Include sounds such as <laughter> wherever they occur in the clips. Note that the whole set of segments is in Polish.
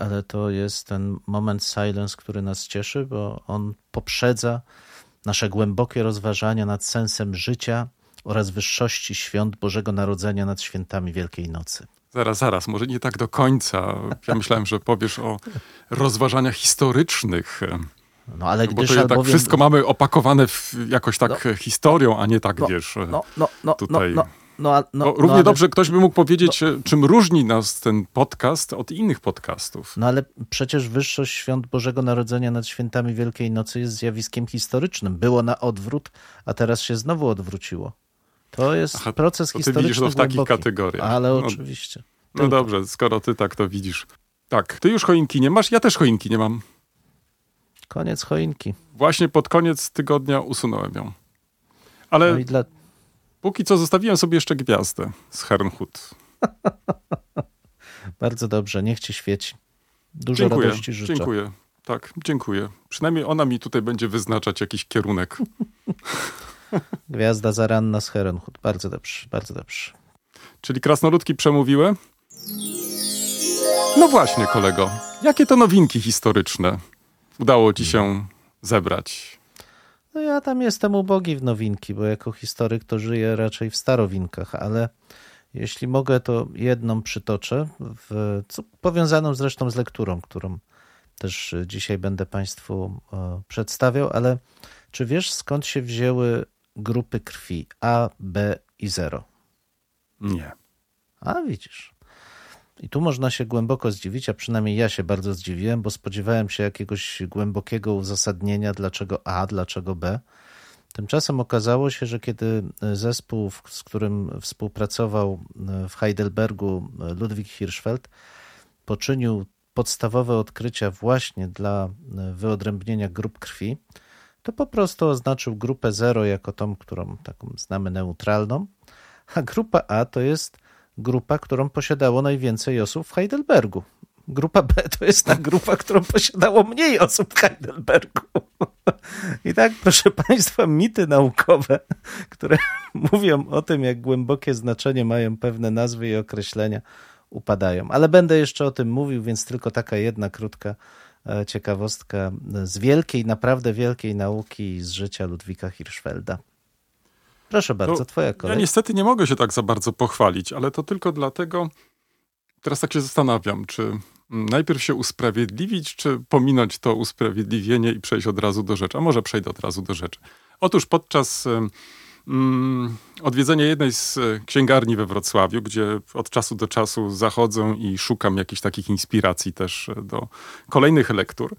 Ale to jest ten moment silence, który nas cieszy, bo on poprzedza nasze głębokie rozważania nad sensem życia oraz wyższości świąt Bożego Narodzenia nad świętami Wielkiej Nocy. Zaraz, zaraz, może nie tak do końca. Ja myślałem, że powiesz o rozważaniach historycznych, No ale bo gdyż to tak albowiem... wszystko mamy opakowane w, jakoś tak historią, a nie tak, no, wiesz, no, no, no, tutaj- no, no, no, no, Bo równie no, ale, dobrze ktoś by mógł powiedzieć, e, czym różni nas ten podcast od innych podcastów. No ale przecież wyższość świąt Bożego Narodzenia nad świętami Wielkiej Nocy jest zjawiskiem historycznym. Było na odwrót, a teraz się znowu odwróciło. To jest Aha, proces to ty historyczny widzisz to w takich głęboki. kategoriach. Ale No, oczywiście. No Tylko. dobrze, skoro ty tak to widzisz. Tak, ty już choinki nie masz, ja też choinki nie mam. Koniec choinki. Właśnie pod koniec tygodnia usunąłem ją. Ale No dla... póki co zostawiłem sobie jeszcze gwiazdę z Hernhut. <laughs> Bardzo dobrze, niech ci świeci. Dużo Dziękuję, radości życzę. dziękuję. Tak, dziękuję. Przynajmniej ona mi tutaj będzie wyznaczać jakiś kierunek. <laughs> Gwiazda zaranna z Herenhut. Bardzo dobrze, bardzo dobrze. Czyli krasnoludki przemówiły? No właśnie, kolego. Jakie to nowinki historyczne udało ci się zebrać? No ja tam jestem ubogi w nowinki, bo jako historyk to żyję raczej w starowinkach, ale jeśli mogę, to jedną przytoczę, w, co, powiązaną zresztą z lekturą, którą też dzisiaj będę Państwu e, przedstawiał, ale czy wiesz skąd się wzięły grupy krwi A, B i 0? Nie. A widzisz. I tu można się głęboko zdziwić, a przynajmniej ja się bardzo zdziwiłem, bo spodziewałem się jakiegoś głębokiego uzasadnienia, dlaczego A, dlaczego B. Tymczasem okazało się, że kiedy zespół, z którym współpracował w Heidelbergu Ludwig Hirschfeld, poczynił podstawowe odkrycia właśnie dla wyodrębnienia grup krwi, to po prostu oznaczył grupę 0 jako tą, którą taką znamy neutralną, a grupa A to jest grupa, którą posiadało najwięcej osób w Heidelbergu. Grupa B to jest ta grupa, którą posiadało mniej osób w Heidelbergu. <laughs> I tak, proszę Państwa, mity naukowe, które <laughs> mówią o tym, jak głębokie znaczenie mają pewne nazwy i określenia, upadają. Ale będę jeszcze o tym mówił, więc tylko taka jedna krótka e, ciekawostka z wielkiej, naprawdę wielkiej nauki z życia Ludwika Hirschfelda. Proszę bardzo, To twoja Ja kolej. niestety nie mogę się tak za bardzo pochwalić, ale to tylko dlatego, teraz tak się zastanawiam, czy najpierw się usprawiedliwić, czy pominąć to usprawiedliwienie i przejść od razu do rzeczy. A może przejdę od razu do rzeczy. Otóż podczas mm, odwiedzenia jednej z e, księgarni we Wrocławiu, gdzie od czasu do czasu zachodzę i szukam jakichś takich inspiracji też e, do kolejnych lektur,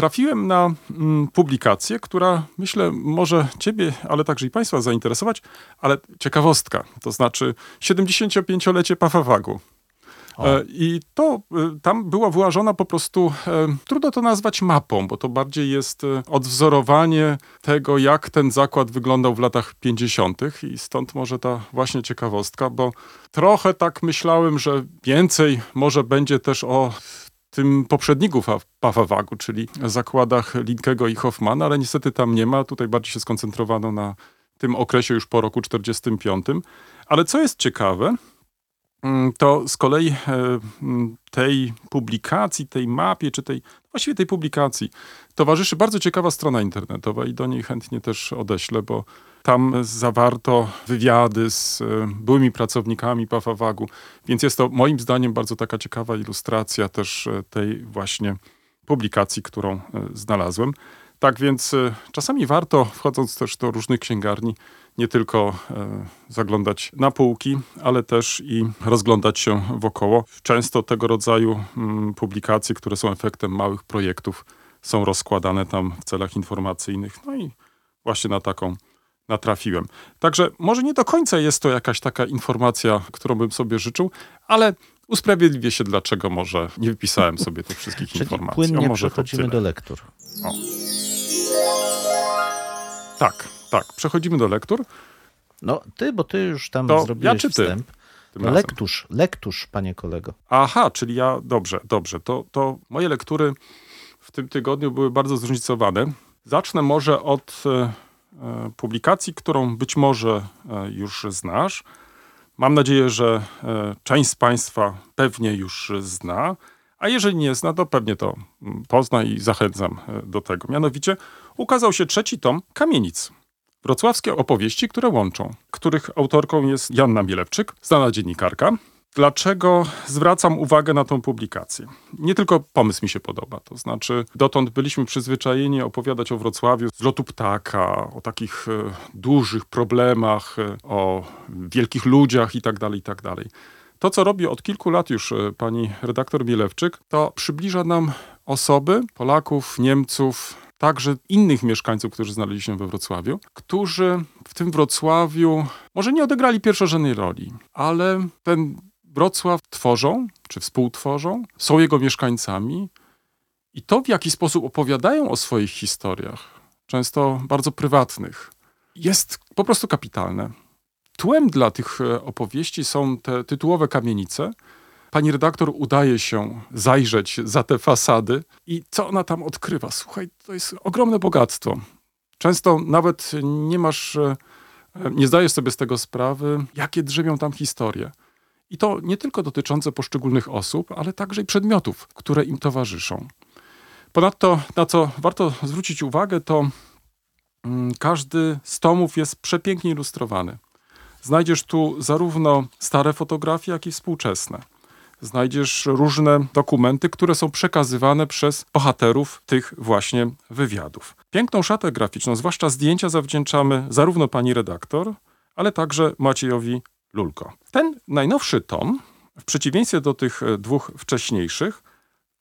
trafiłem na mm, publikację, która myślę może ciebie, ale także i państwa zainteresować, ale ciekawostka, to znaczy 75-lecie Pafawagu. O. E, I to e, tam była wyłażona po prostu, e, trudno to nazwać mapą, bo to bardziej jest e, odwzorowanie tego, jak ten zakład wyglądał w latach 50. i stąd może ta właśnie ciekawostka, bo trochę tak myślałem, że więcej może będzie też o tym poprzedniku Fa- Pafawagu, czyli zakładach Linkego i Hoffmana, ale niestety tam nie ma. Tutaj bardziej się skoncentrowano na tym okresie już po roku 45. Ale co jest ciekawe, mm, to z kolei e, mm, tej publikacji, tej mapie, czy tej, właściwie tej publikacji, towarzyszy bardzo ciekawa strona internetowa i do niej chętnie też odeślę, bo tam zawarto wywiady z e, byłymi pracownikami Pafawagu, więc jest to moim zdaniem bardzo taka ciekawa ilustracja też e, tej właśnie publikacji, którą e, znalazłem. Tak więc czasami warto, wchodząc też do różnych księgarni, nie tylko zaglądać na półki, ale też i rozglądać się wokoło. Często tego rodzaju mm, publikacje, które są efektem małych projektów, są rozkładane tam w celach informacyjnych. No i właśnie na taką natrafiłem. Także może nie do końca jest to jakaś taka informacja, którą bym sobie życzył, ale usprawiedliwię się, dlaczego może nie wypisałem sobie tych wszystkich <laughs> Czyli informacji. płynnie O, może przechodzimy do lektur. Tak, tak. Przechodzimy do lektur. No ty, bo ty już tam To zrobiłeś ja czy ty? wstęp. No, lektusz, lektusz, panie kolego. Aha, czyli ja, dobrze, dobrze. To, to moje lektury w tym tygodniu były bardzo zróżnicowane. Zacznę może od e, publikacji, którą być może e, już znasz. Mam nadzieję, że e, część z Państwa pewnie już zna, a jeżeli nie zna, to pewnie to mm, pozna i zachęcam e, do tego. Mianowicie ukazał się trzeci tom Kamienic. Wrocławskie opowieści, które łączą, których autorką jest Janna Mielewczyk, znana dziennikarka. Dlaczego zwracam uwagę na tą publikację? Nie tylko pomysł mi się podoba, to znaczy dotąd byliśmy przyzwyczajeni opowiadać o Wrocławiu z lotu ptaka, o takich e, dużych problemach, e, o wielkich ludziach i tak dalej, i tak. To, co robi od kilku lat już e, pani redaktor Mielewczyk, to przybliża nam osoby Polaków, Niemców, także innych mieszkańców, którzy znaleźli się we Wrocławiu, którzy w tym Wrocławiu może nie odegrali pierwszorzędnej roli, ale ten Wrocław tworzą, czy współtworzą, są jego mieszkańcami i to, w jaki sposób opowiadają o swoich historiach, często bardzo prywatnych, jest po prostu kapitalne. Tłem dla tych e, opowieści są te tytułowe kamienice. Pani redaktor udaje się zajrzeć za te fasady i co ona tam odkrywa? Słuchaj, to jest ogromne bogactwo. Często nawet nie masz, e, nie zdajesz sobie z tego sprawy, jakie drzemią tam historie. I to nie tylko dotyczące poszczególnych osób, ale także i przedmiotów, które im towarzyszą. Ponadto, na co warto zwrócić uwagę, to mm, każdy z tomów jest przepięknie ilustrowany. Znajdziesz tu zarówno stare fotografie, jak i współczesne. Znajdziesz różne dokumenty, które są przekazywane przez bohaterów tych właśnie wywiadów. Piękną szatę graficzną, zwłaszcza zdjęcia, zawdzięczamy zarówno pani redaktor, ale także Maciejowi Lulko. Ten najnowszy tom, w przeciwieństwie do tych e, dwóch wcześniejszych,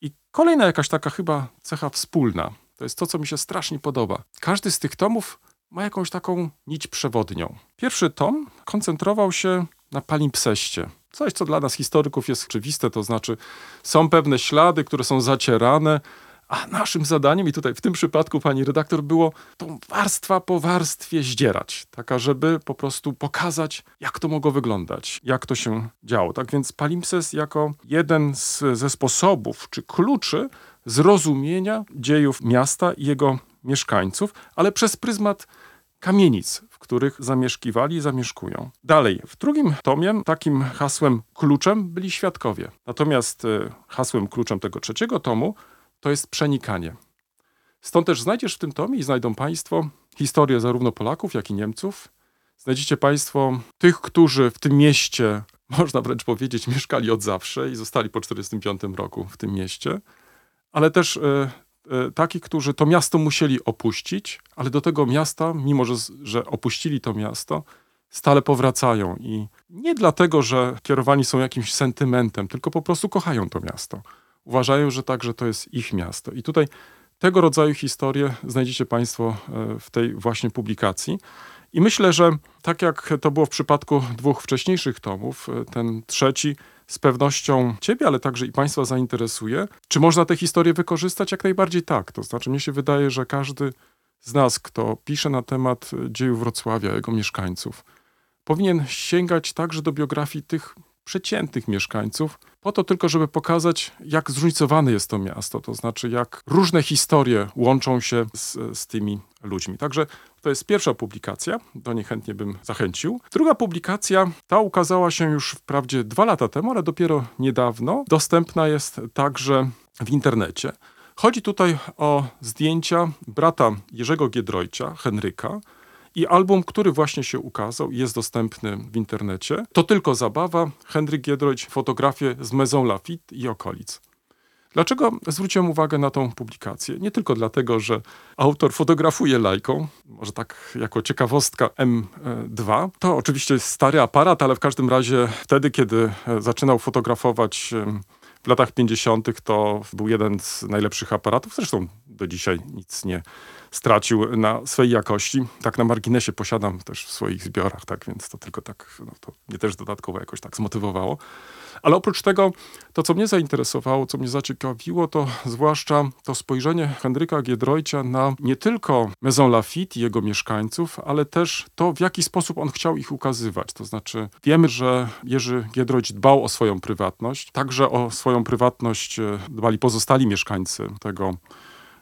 i kolejna jakaś taka chyba cecha wspólna, to jest to, co mi się strasznie podoba. Każdy z tych tomów ma jakąś taką nić przewodnią. Pierwszy tom koncentrował się na palimpseście. Coś, co dla nas historyków jest oczywiste, to znaczy są pewne ślady, które są zacierane, a naszym zadaniem, i tutaj w tym przypadku pani redaktor, było tą warstwa po warstwie zdzierać, taka, żeby po prostu pokazać, jak to mogło wyglądać, jak to się działo. Tak więc palimpsest jako jeden z, ze sposobów czy kluczy zrozumienia dziejów miasta i jego mieszkańców, ale przez pryzmat kamienic, w których zamieszkiwali i zamieszkują. Dalej, w drugim tomie takim hasłem kluczem byli świadkowie. Natomiast e, hasłem kluczem tego trzeciego tomu to jest przenikanie. Stąd też znajdziesz w tym tomie i znajdą Państwo historię zarówno Polaków, jak i Niemców. Znajdziecie Państwo tych, którzy w tym mieście, <laughs> można wręcz powiedzieć, mieszkali od zawsze i zostali po 1945 roku w tym mieście, ale też e, e, takich, którzy to miasto musieli opuścić, ale do tego miasta, mimo że, że opuścili to miasto, stale powracają. I nie dlatego, że kierowani są jakimś sentymentem, tylko po prostu kochają to miasto. Uważają, że także to jest ich miasto. I tutaj tego rodzaju historie znajdziecie Państwo e, w tej właśnie publikacji. I myślę, że tak jak to było w przypadku dwóch wcześniejszych tomów, e, ten trzeci z pewnością Ciebie, ale także i Państwa zainteresuje. Czy można tę historię wykorzystać? Jak najbardziej tak. To znaczy, mnie się wydaje, że każdy z nas, kto pisze na temat e, dziejów Wrocławia, jego mieszkańców, powinien sięgać także do biografii tych przeciętnych mieszkańców, po to tylko, żeby pokazać, jak zróżnicowane jest to miasto, to znaczy, jak różne historie łączą się z, z tymi ludźmi. Także to jest pierwsza publikacja, do niej chętnie bym zachęcił. Druga publikacja, ta ukazała się już wprawdzie dwa lata temu, ale dopiero niedawno. Dostępna jest także w internecie. Chodzi tutaj o zdjęcia brata Jerzego Giedroycia, Henryka, i album, który właśnie się ukazał, jest dostępny w internecie. To tylko zabawa. Henryk Giedroyć, fotografie z Maison Lafitte i okolic. Dlaczego zwróciłem uwagę na tą publikację? Nie tylko dlatego, że autor fotografuje lajką, może tak jako ciekawostka M2. To oczywiście stary aparat, ale w każdym razie wtedy, kiedy e, zaczynał fotografować w latach 50., to był jeden z najlepszych aparatów. Zresztą do dzisiaj nic nie stracił na swojej jakości. Tak na marginesie posiadam też w swoich zbiorach, tak więc to tylko tak, no, to mnie też dodatkowo jakoś tak zmotywowało. Ale oprócz tego, to co mnie zainteresowało, co mnie zaciekawiło, to zwłaszcza to spojrzenie Henryka Giedroycia na nie tylko Maison Lafitte i jego mieszkańców, ale też to, w jaki sposób on chciał ich ukazywać. To znaczy, wiemy, że Jerzy Giedroyć dbał o swoją prywatność, także o swoją prywatność e, dbali pozostali mieszkańcy tego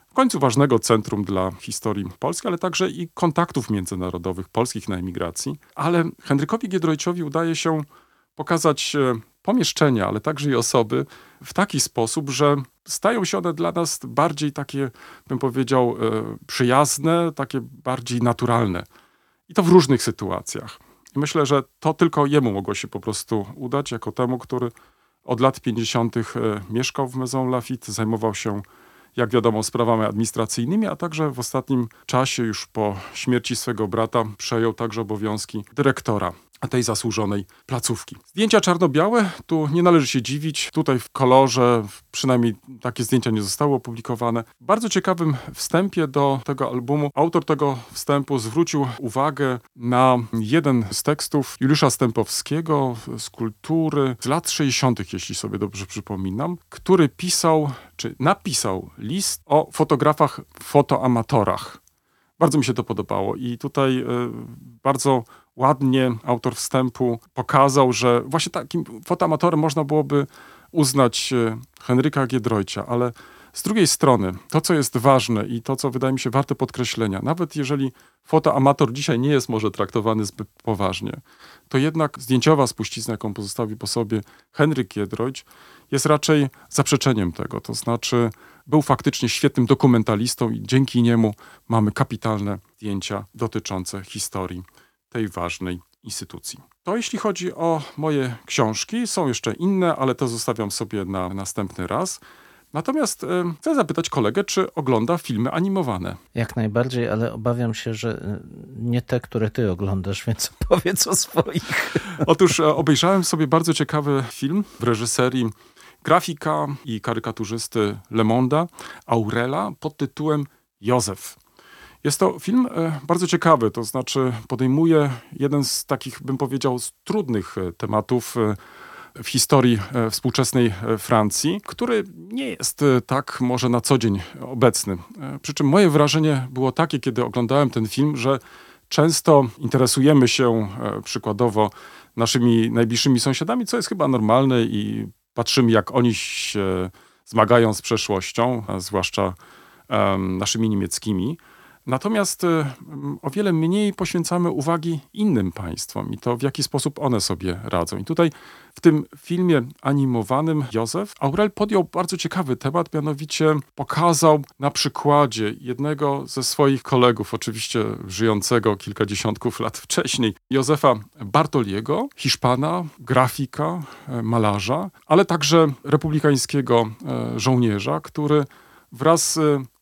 w końcu ważnego centrum dla historii Polski, ale także i kontaktów międzynarodowych polskich na emigracji. Ale Henrykowi Giedroyciowi udaje się pokazać e, pomieszczenia, ale także i osoby w taki sposób, że stają się one dla nas bardziej takie, bym powiedział, e, przyjazne, takie bardziej naturalne. I to w różnych sytuacjach. I myślę, że to tylko jemu mogło się po prostu udać, jako temu, który od lat 50. e, mieszkał w Maison Lafitte, zajmował się jak wiadomo, sprawami administracyjnymi, a także w ostatnim czasie, już po śmierci swego brata, przejął także obowiązki dyrektora tej zasłużonej placówki. Zdjęcia czarno-białe, tu nie należy się dziwić. Tutaj w kolorze, przynajmniej takie zdjęcia nie zostały opublikowane. W bardzo ciekawym wstępie do tego albumu autor tego wstępu zwrócił uwagę na jeden z tekstów Juliusza Stępowskiego z kultury z lat 60., jeśli sobie dobrze przypominam, który pisał, czy napisał list o fotografach fotoamatorach. Bardzo mi się to podobało i tutaj y, bardzo ładnie autor wstępu pokazał, że właśnie takim fotoamatorem można byłoby uznać y, Henryka Giedroycia, ale z drugiej strony, to co jest ważne i to co wydaje mi się warte podkreślenia, nawet jeżeli fotoamator dzisiaj nie jest może traktowany zbyt poważnie, to jednak zdjęciowa spuścizna, jaką pozostawi po sobie Henryk Giedroyć, jest raczej zaprzeczeniem tego. To znaczy, był faktycznie świetnym dokumentalistą i dzięki niemu mamy kapitalne zdjęcia dotyczące historii tej ważnej instytucji. To jeśli chodzi o moje książki, są jeszcze inne, ale to zostawiam sobie na następny raz. Natomiast e, chcę zapytać kolegę, czy ogląda filmy animowane. Jak najbardziej, ale obawiam się, że y, nie te, które ty oglądasz, <laughs> więc powiedz o swoich. Otóż e, obejrzałem sobie bardzo ciekawy film w reżyserii grafika i karykaturzysty Lemonda, Aurela, pod tytułem Józef. Jest to film e, bardzo ciekawy, to znaczy podejmuje jeden z takich, bym powiedział, trudnych e, tematów e, w historii współczesnej Francji, który nie jest tak może na co dzień obecny. Przy czym moje wrażenie było takie, kiedy oglądałem ten film, że często interesujemy się przykładowo naszymi najbliższymi sąsiadami, co jest chyba normalne i patrzymy, jak oni się zmagają z przeszłością, zwłaszcza naszymi niemieckimi. Natomiast e, m, o wiele mniej poświęcamy uwagi innym państwom i to, w jaki sposób one sobie radzą. I tutaj w tym filmie animowanym Józef Aurel podjął bardzo ciekawy temat, mianowicie pokazał na przykładzie jednego ze swoich kolegów, oczywiście żyjącego kilkadziesiątków lat wcześniej, Józefa Bartoliego, Hiszpana, grafika, e, malarza, ale także republikańskiego e, żołnierza, który wraz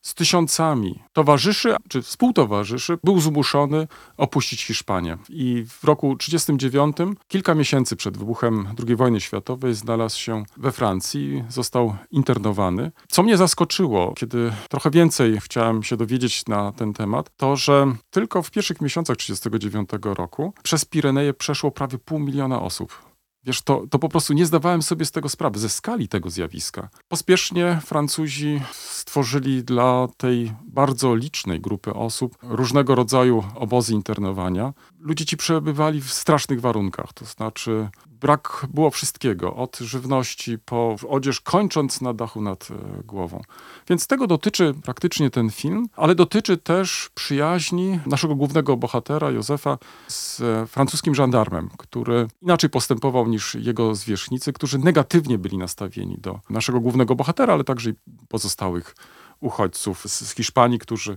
z tysiącami towarzyszy czy współtowarzyszy był zmuszony opuścić Hiszpanię. I w roku 1939, kilka miesięcy przed wybuchem II wojny światowej, znalazł się we Francji, został internowany. Co mnie zaskoczyło, kiedy trochę więcej chciałem się dowiedzieć na ten temat, to że tylko w pierwszych miesiącach 1939 roku przez Pireneje przeszło prawie pół miliona osób. Wiesz, to, to po prostu nie zdawałem sobie z tego sprawy, ze skali tego zjawiska. Pospiesznie Francuzi stworzyli dla tej bardzo licznej grupy osób różnego rodzaju obozy internowania. Ludzie ci przebywali w strasznych warunkach, to znaczy brak było wszystkiego, od żywności po odzież, kończąc na dachu nad e, głową. Więc tego dotyczy praktycznie ten film, ale dotyczy też przyjaźni naszego głównego bohatera, Józefa, z e, francuskim żandarmem, który inaczej postępował niż jego zwierzchnicy, którzy negatywnie byli nastawieni do naszego głównego bohatera, ale także i pozostałych uchodźców z, z Hiszpanii, którzy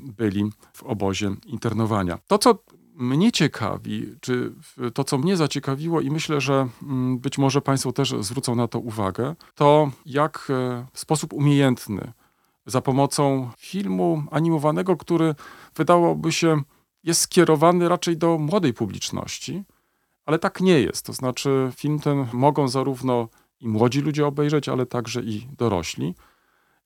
byli w obozie internowania. To, co mnie ciekawi, czy to, co mnie zaciekawiło, i myślę, że mm, być może Państwo też zwrócą na to uwagę, to jak e, w sposób umiejętny, za pomocą filmu animowanego, który wydałoby się jest skierowany raczej do młodej publiczności, ale tak nie jest. To znaczy, film ten mogą zarówno i młodzi ludzie obejrzeć, ale także i dorośli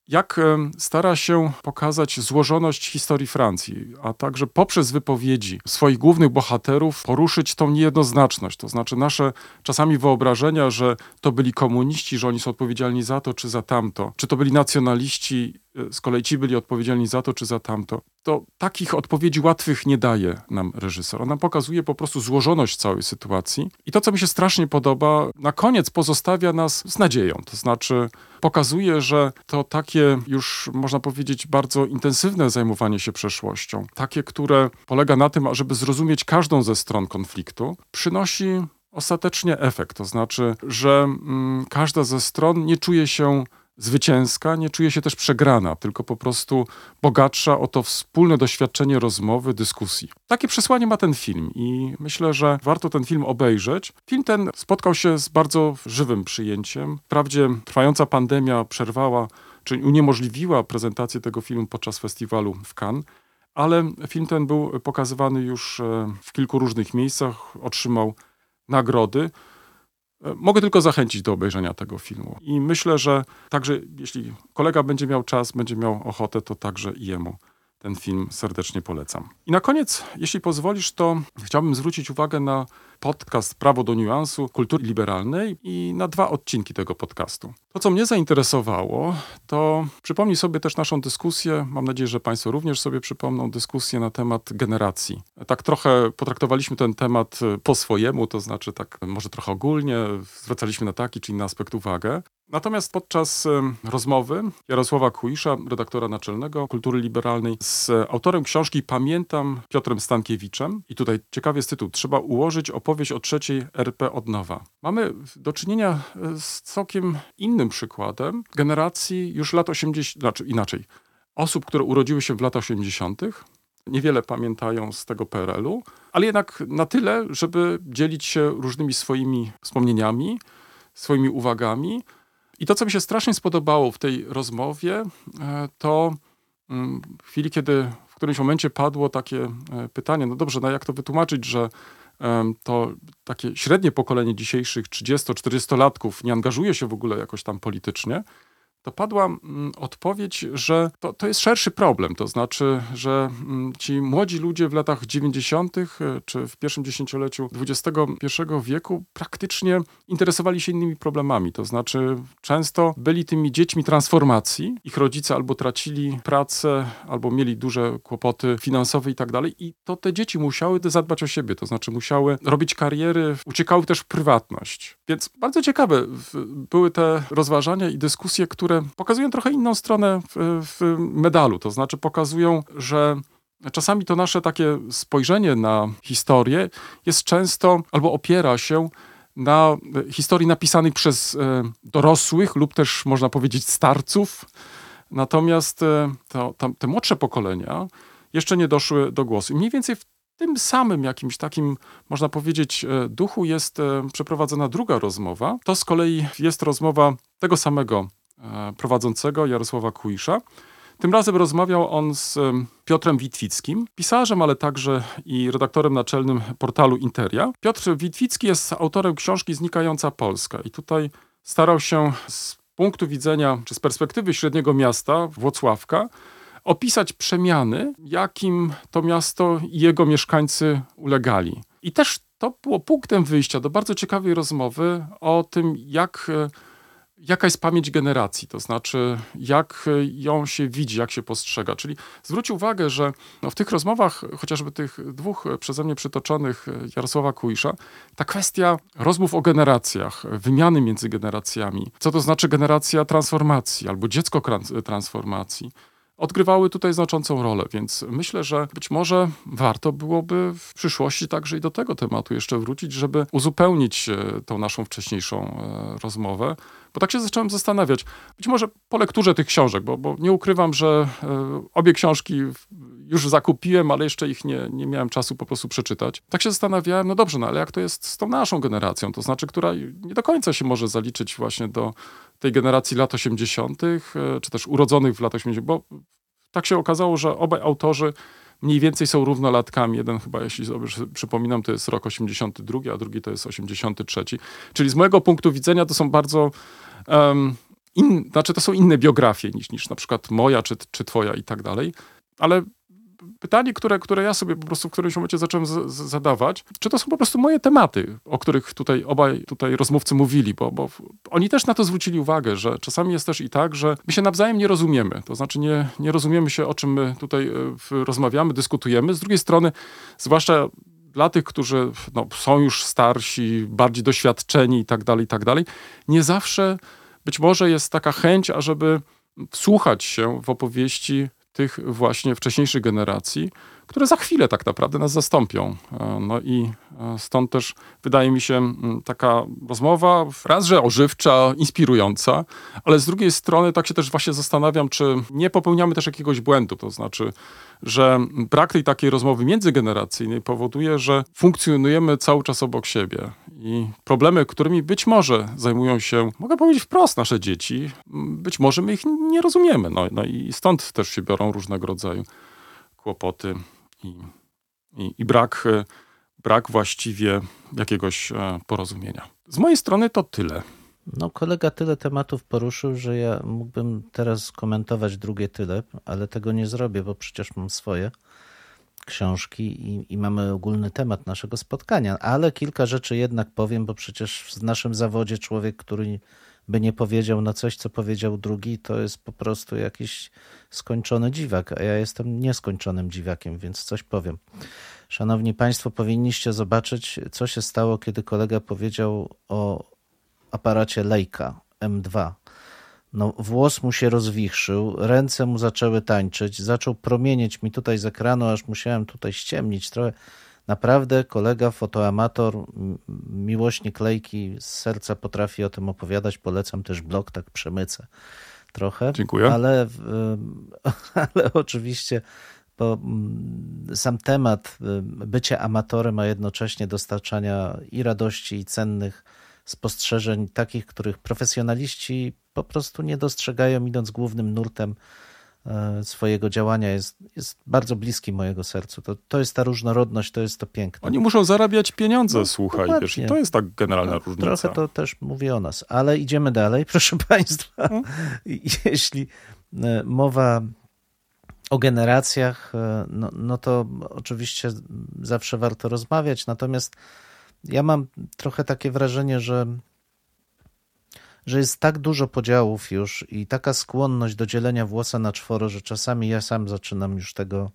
jak stara się pokazać złożoność historii Francji, a także poprzez wypowiedzi swoich głównych bohaterów poruszyć tą niejednoznaczność. To znaczy nasze czasami wyobrażenia, że to byli komuniści, że oni są odpowiedzialni za to czy za tamto, czy to byli nacjonaliści, z kolei ci byli odpowiedzialni za to czy za tamto. To takich odpowiedzi łatwych nie daje nam reżyser. On nam pokazuje po prostu złożoność całej sytuacji. I to, co mi się strasznie podoba, na koniec pozostawia nas z nadzieją. To znaczy pokazuje, że to takie już można powiedzieć bardzo intensywne zajmowanie się przeszłością, takie, które polega na tym, żeby zrozumieć każdą ze stron konfliktu, przynosi ostatecznie efekt. To znaczy, że mm, każda ze stron nie czuje się zwycięska, nie czuje się też przegrana, tylko po prostu bogatsza o to wspólne doświadczenie rozmowy, dyskusji. Takie przesłanie ma ten film i myślę, że warto ten film obejrzeć. Film ten spotkał się z bardzo żywym przyjęciem. Wprawdzie trwająca pandemia przerwała, czy uniemożliwiła prezentację tego filmu podczas festiwalu w Cannes, ale film ten był pokazywany już e, w kilku różnych miejscach, otrzymał nagrody. Mogę tylko zachęcić do obejrzenia tego filmu. I myślę, że także jeśli kolega będzie miał czas, będzie miał ochotę, to także i jemu ten film serdecznie polecam. I na koniec, jeśli pozwolisz, to chciałbym zwrócić uwagę na podcast Prawo do niuansu kultury liberalnej i na dwa odcinki tego podcastu. To, co mnie zainteresowało, to przypomnij sobie też naszą dyskusję, mam nadzieję, że Państwo również sobie przypomną dyskusję na temat generacji. Tak trochę potraktowaliśmy ten temat po swojemu, to znaczy tak może trochę ogólnie, zwracaliśmy na taki czy inny aspekt uwagę. Natomiast podczas rozmowy Jarosława Kujisza, redaktora naczelnego Kultury Liberalnej, z autorem książki Pamiętam Piotrem Stankiewiczem, i tutaj ciekawy jest tytuł, trzeba ułożyć opowieść o trzeciej RP od nowa. Mamy do czynienia e, z całkiem innym przykładem generacji już lat 80, znaczy inaczej, osób, które urodziły się w latach 80., niewiele pamiętają z tego PRL-u, ale jednak na tyle, żeby dzielić się różnymi swoimi wspomnieniami, swoimi uwagami, i to, co mi się strasznie spodobało w tej rozmowie, e, to mm, w chwili, kiedy w którymś momencie padło takie e, pytanie, no dobrze, no jak to wytłumaczyć, że to takie średnie pokolenie dzisiejszych 30-40-latków nie angażuje się w ogóle jakoś tam politycznie, to padła mm, odpowiedź, że to, to jest szerszy problem. To znaczy, że mm, ci młodzi ludzie w latach 90. E, czy w pierwszym dziesięcioleciu XXI wieku praktycznie interesowali się innymi problemami. To znaczy, często byli tymi dziećmi transformacji. Ich rodzice albo tracili pracę, albo mieli duże kłopoty finansowe i tak dalej. I to te dzieci musiały zadbać o siebie. To znaczy, musiały robić kariery, uciekały też w prywatność. Więc bardzo ciekawe były te rozważania i dyskusje, które które pokazują trochę inną stronę w, w medalu. To znaczy pokazują, że czasami to nasze takie spojrzenie na historię jest często albo opiera się na historii napisanej przez e, dorosłych lub też można powiedzieć starców. Natomiast e, to, te młodsze pokolenia jeszcze nie doszły do głosu. I mniej więcej w tym samym jakimś takim, można powiedzieć, e, duchu jest przeprowadzona druga rozmowa. To z kolei jest rozmowa tego samego E, prowadzącego Jarosława Kujisza. Tym razem rozmawiał on z Piotrem Witwickim, pisarzem, ale także i redaktorem naczelnym portalu Interia. Piotr Witwicki jest autorem książki Znikająca Polska i tutaj starał się z punktu widzenia, czy z perspektywy średniego miasta, Włocławka, opisać przemiany, jakim to miasto i jego mieszkańcy ulegali. I też to było punktem wyjścia do bardzo ciekawej rozmowy o tym, jak e, jaka jest pamięć generacji, to znaczy jak ją się widzi, jak się postrzega. Czyli zwróć uwagę, że no w tych rozmowach, chociażby tych dwóch przeze mnie przytoczonych Jarosława Kujisza, ta kwestia rozmów o generacjach, wymiany między generacjami, co to znaczy generacja transformacji albo dziecko transformacji, odgrywały tutaj znaczącą rolę, więc myślę, że być może warto byłoby w przyszłości także i do tego tematu jeszcze wrócić, żeby uzupełnić e, tą naszą wcześniejszą e, rozmowę. Bo tak się zacząłem zastanawiać, być może po lekturze tych książek, bo, bo nie ukrywam, że e, obie książki już zakupiłem, ale jeszcze ich nie, nie miałem czasu po prostu przeczytać. Tak się zastanawiałem, no dobrze, no ale jak to jest z tą naszą generacją, to znaczy, która nie do końca się może zaliczyć właśnie do tej generacji lat 80., czy też urodzonych w latach 80., bo tak się okazało, że obaj autorzy mniej więcej są równolatkami. Jeden chyba, jeśli sobie przypominam, to jest rok 82, a drugi to jest 83. Czyli z mojego punktu widzenia to są bardzo um, in, znaczy to są inne biografie niż, niż na przykład moja czy, czy twoja i tak dalej. Ale pytanie, które, które ja sobie po prostu w którymś momencie zacząłem z, z, zadawać, czy to są po prostu moje tematy, o których tutaj obaj tutaj rozmówcy mówili, bo, bo oni też na to zwrócili uwagę, że czasami jest też i tak, że my się nawzajem nie rozumiemy. To znaczy nie, nie rozumiemy się, o czym my tutaj e, rozmawiamy, dyskutujemy. Z drugiej strony, zwłaszcza dla tych, którzy no, są już starsi, bardziej doświadczeni i tak dalej, i tak dalej, nie zawsze być może jest taka chęć, ażeby wsłuchać się w opowieści tych właśnie wcześniejszych generacji, które za chwilę tak naprawdę nas zastąpią. E, no i e, stąd też wydaje mi się taka rozmowa, raz, że ożywcza, inspirująca, ale z drugiej strony tak się też właśnie zastanawiam, czy nie popełniamy też jakiegoś błędu, to znaczy, że brak tej takiej rozmowy międzygeneracyjnej powoduje, że funkcjonujemy cały czas obok siebie i problemy, którymi być może zajmują się, mogę powiedzieć wprost, nasze dzieci, być może my ich nie rozumiemy. No, no i stąd też się biorą różnego rodzaju kłopoty i, i, i brak, e, brak właściwie jakiegoś e, porozumienia. Z mojej strony to tyle. No, kolega tyle tematów poruszył, że ja mógłbym teraz komentować drugie tyle, ale tego nie zrobię, bo przecież mam swoje książki i, i, mamy ogólny temat naszego spotkania. Ale kilka rzeczy jednak powiem, bo przecież w naszym zawodzie człowiek, który by nie powiedział na coś, co powiedział drugi, to jest po prostu jakiś skończony dziwak, a ja jestem nieskończonym dziwakiem, więc coś powiem. Szanowni Państwo, powinniście zobaczyć, co się stało, kiedy kolega powiedział o aparacie Leica M2. No, włos mu się rozwichrzył, ręce mu zaczęły tańczyć, zaczął promienieć mi tutaj z ekranu, aż musiałem tutaj ściemnić trochę. Naprawdę kolega, fotoamator, miłośnik lejki z serca potrafi o tym opowiadać. Polecam też blog, tak przemycę trochę. Dziękuję. Ale, <laughs> ale oczywiście bo sam temat bycia amatorem, a jednocześnie dostarczania i radości, i cennych spostrzeżeń, takich, których profesjonaliści po prostu nie dostrzegają, idąc głównym nurtem swojego działania jest, jest bardzo bliski mojego sercu. To, to jest ta różnorodność, to jest to piękne. Oni muszą zarabiać pieniądze, no, słuchaj, wiesz, i to jest tak generalna no, różnica. Trochę to też mówi o nas, ale idziemy dalej, <laughs> proszę Państwa. Hmm? Jeśli e, mowa o generacjach, e, no, no to oczywiście zawsze warto rozmawiać, natomiast ja mam trochę takie wrażenie, że że jest tak dużo podziałów już i taka skłonność do dzielenia włosa na czworo, że czasami ja sam zaczynam już tego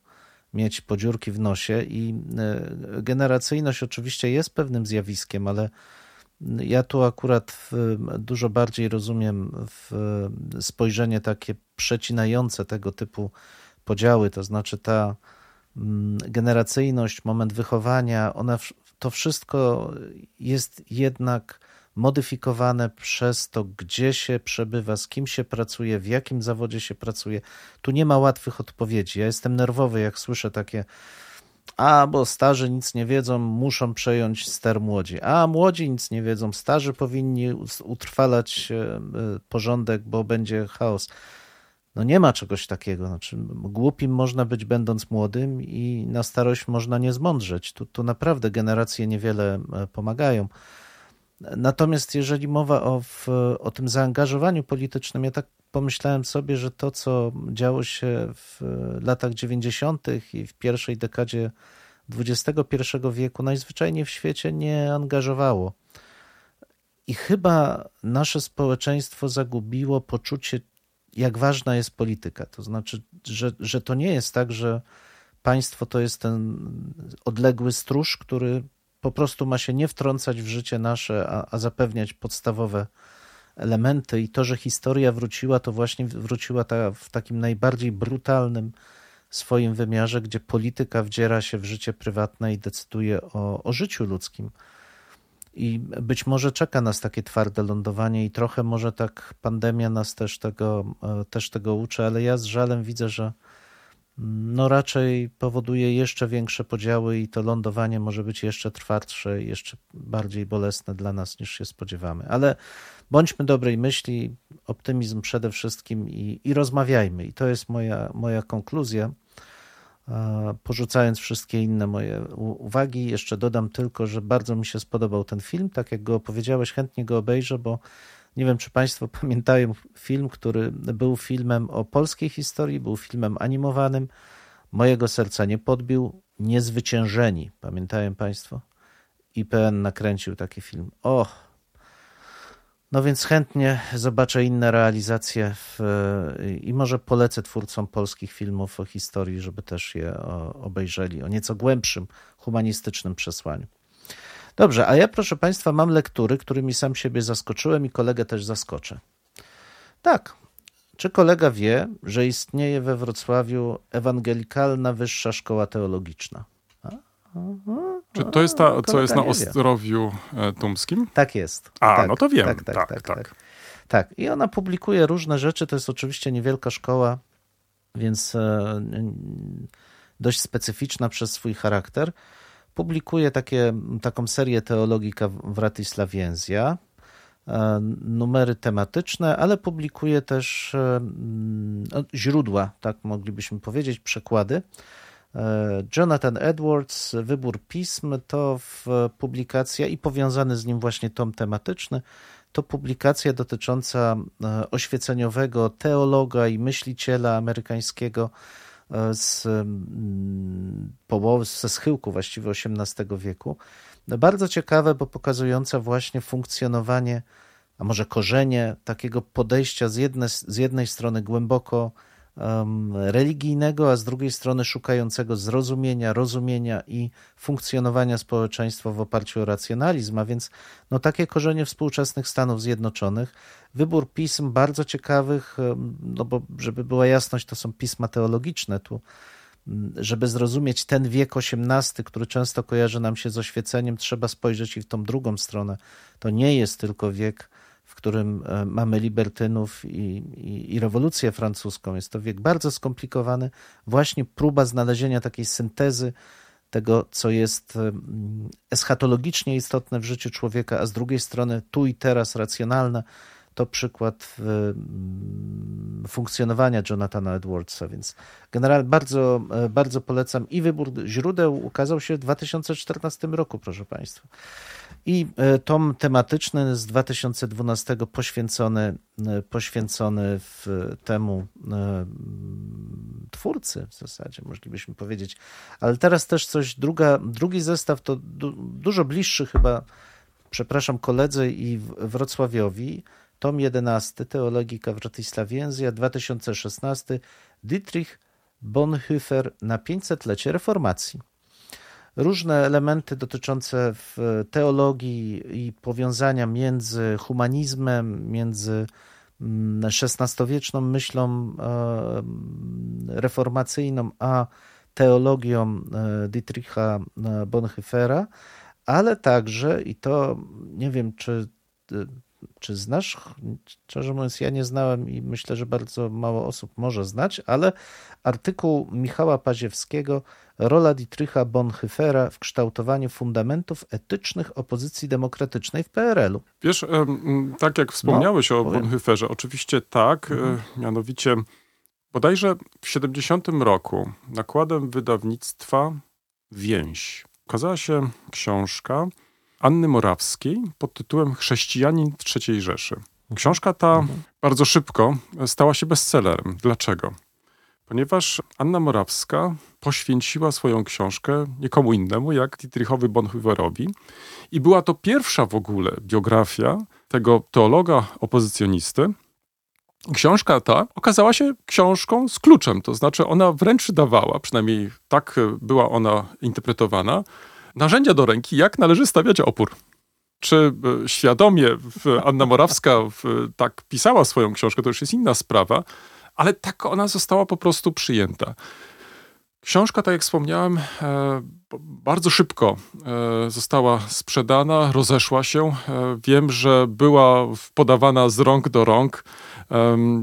mieć podziurki w nosie i e, generacyjność oczywiście jest pewnym zjawiskiem, ale ja tu akurat dużo bardziej rozumiem spojrzenie takie przecinające tego typu podziały, to znaczy ta mm, generacyjność, moment wychowania, ona to wszystko jest jednak modyfikowane przez to, gdzie się przebywa, z kim się pracuje, w jakim zawodzie się pracuje. Tu nie ma łatwych odpowiedzi. Ja jestem nerwowy, jak słyszę takie a, bo starzy nic nie wiedzą, muszą przejąć ster młodzi. A, młodzi nic nie wiedzą, starzy powinni utrwalać e, e, porządek, bo będzie chaos. No nie ma czegoś takiego. Znaczy, głupim można być będąc młodym i na starość można nie zmądrzeć. Tu, tu naprawdę generacje niewiele e, pomagają. Natomiast jeżeli mowa o, w, o tym zaangażowaniu politycznym, ja tak pomyślałem sobie, że to, co działo się w latach 90. i w pierwszej dekadzie XXI wieku, najzwyczajniej w świecie nie angażowało. I chyba nasze społeczeństwo zagubiło poczucie, jak ważna jest polityka. To znaczy, że, że to nie jest tak, że państwo to jest ten odległy stróż, który po prostu ma się nie wtrącać w życie nasze, a, a zapewniać podstawowe elementy i to, że historia wróciła, to właśnie wróciła ta, w takim najbardziej brutalnym swoim wymiarze, gdzie polityka wdziera się w życie prywatne i decyduje o, o życiu ludzkim. I być może czeka nas takie twarde lądowanie, i trochę może tak pandemia nas też tego, e, też tego uczy, ale ja z żalem widzę, że no raczej powoduje jeszcze większe podziały i to lądowanie może być jeszcze twardsze, jeszcze bardziej bolesne dla nas niż się spodziewamy. Ale bądźmy dobrej myśli, optymizm przede wszystkim i, i rozmawiajmy. I to jest moja, moja konkluzja. Porzucając wszystkie inne moje uwagi, jeszcze dodam tylko, że bardzo mi się spodobał ten film. Tak jak go opowiedziałeś, chętnie go obejrzę, bo nie wiem, czy Państwo <laughs> pamiętają film, który był filmem o polskiej historii, był filmem animowanym. Mojego serca nie podbił. Niezwyciężeni. Pamiętają Państwo? IPN nakręcił taki film. Och, no więc chętnie zobaczę inne realizacje w, i może polecę twórcom polskich filmów o historii, żeby też je obejrzeli o nieco głębszym, humanistycznym przesłaniu. Dobrze, a ja proszę Państwa mam lektury, którymi sam siebie zaskoczyłem i kolegę też zaskoczę. Tak, czy kolega wie, że istnieje we Wrocławiu ewangelikalna wyższa szkoła teologiczna? Czy to jest ta, co jest na Ostrowiu e, Tumskim? Tak jest. A, tak, no to wiem. Tak tak, tak tak, tak, tak. I ona publikuje różne rzeczy. To jest oczywiście niewielka szkoła, więc e, dość specyficzna przez swój charakter. Publikuje takie, taką serię Teologika Wratislawienzja, e, numery tematyczne, ale publikuje też no, źródła, tak moglibyśmy powiedzieć, przekłady. E, Jonathan Edwards, Wybór Pism, to publikacja i powiązany z nim właśnie tom tematyczny, to publikacja dotycząca e, oświeceniowego teologa i myśliciela amerykańskiego e, z mm, połowy, ze schyłku właściwie XVIII wieku. Bardzo ciekawe, bo pokazująca właśnie funkcjonowanie, a może korzenie takiego podejścia z jednej, z jednej strony głęboko religijnego, a z drugiej strony szukającego zrozumienia, rozumienia i funkcjonowania społeczeństwa w oparciu o racjonalizm, a więc no, takie korzenie współczesnych Stanów Zjednoczonych. Wybór pism bardzo ciekawych, no bo żeby była jasność, to są pisma teologiczne tu żeby zrozumieć ten wiek XVIII, który często kojarzy nam się z oświeceniem, trzeba spojrzeć i w tą drugą stronę. To nie jest tylko wiek którym e, mamy libertynów i, i, i, rewolucję francuską. Jest to wiek bardzo skomplikowany, właśnie próba znalezienia takiej syntezy tego, co jest eschatologicznie istotne w życiu człowieka, a z drugiej strony tu i teraz racjonalne. To przykład funkcjonowania Jonathana Edwardsa, więc generalnie bardzo, e, bardzo polecam. I wybór źródeł ukazał się w 2014 roku, proszę Państwa. I e, tom tematyczny z 2012 poświęcony, e, poświęcony temu e, twórcy w zasadzie, moglibyśmy powiedzieć. Ale teraz też coś, druga, drugi zestaw to du, dużo bliższy chyba, przepraszam koledze i Wrocławiowi, tom 11, Teologika Wratislawienzja, 2016, Dietrich Bonhoeffer na 500-lecie reformacji różne elementy dotyczące teologii i powiązania między humanizmem, między XVI-wieczną mm, myślą e, reformacyjną, a teologią e, Dietricha e, Bonhoeffera, ale także, i to nie wiem, czy, czy znasz, szczerze mówiąc, ja nie znałem i myślę, że bardzo mało osób może znać, ale artykuł Michała Paziewskiego rola Dietricha Bonhoeffera w kształtowaniu fundamentów etycznych opozycji demokratycznej w PRL-u. Wiesz, tak jak wspomniałeś no, o powiem. Bonhoefferze, oczywiście tak, mhm. E, mianowicie bodajże w 70 roku nakładem wydawnictwa Więź ukazała się książka Anny Morawskiej pod tytułem Chrześcijanin III Rzeszy. Książka ta mhm. bardzo szybko stała się bestsellerem. Dlaczego? ponieważ Anna Morawska poświęciła swoją książkę nikomu innemu jak Dietrichowi Bonhoefferowi i była to pierwsza w ogóle biografia tego teologa opozycjonisty. Książka ta okazała się książką z kluczem, to znaczy ona wręcz dawała, przynajmniej tak była ona interpretowana, narzędzia do ręki, jak należy stawiać opór. Czy e, świadomie Anna Morawska tak pisała swoją książkę, to już jest inna sprawa, ale tak ona została po prostu przyjęta. Książka, tak jak wspomniałem, e, bardzo szybko e, została sprzedana, rozeszła się. E, Wiem, że była podawana z rąk do rąk.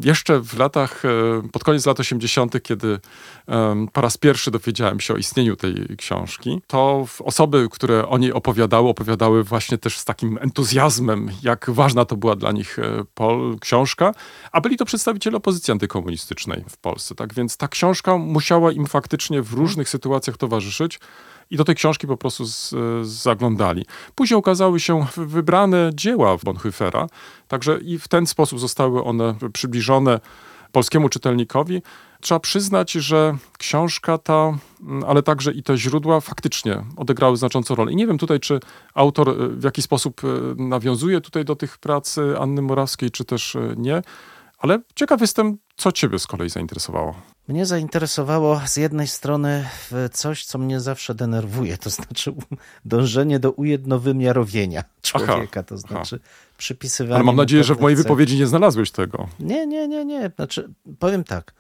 Jeszcze w latach, e, pod koniec lat 80., kiedy po raz pierwszy dowiedziałem się o istnieniu tej książki, to osoby, które o niej opowiadały, opowiadały właśnie też z takim entuzjazmem, jak ważna to była dla nich e, książka, a byli to przedstawiciele opozycji antykomunistycznej w Polsce. Tak więc ta książka musiała im faktycznie w różnych sytuacjach towarzyszyć. I do tej książki po prostu z, zaglądali. Później ukazały się wybrane dzieła Bonhoeffera, także i w ten sposób zostały one przybliżone polskiemu czytelnikowi. Trzeba przyznać, że książka ta, mm, ale także i te źródła faktycznie odegrały znaczącą rolę. I nie wiem tutaj, czy autor y, w jakiś sposób y, nawiązuje tutaj do tych prac Anny Morawskiej, czy też y, nie, ale ciekaw jestem, co ciebie z kolei zainteresowało. Mnie zainteresowało z jednej strony coś, co mnie zawsze denerwuje, to znaczy dążenie do ujednowymiarowienia człowieka, to znaczy przypisywanie. Ale mam nadzieję, że w mojej wypowiedzi nie znalazłeś tego. Nie, nie, nie, nie. Znaczy, powiem tak.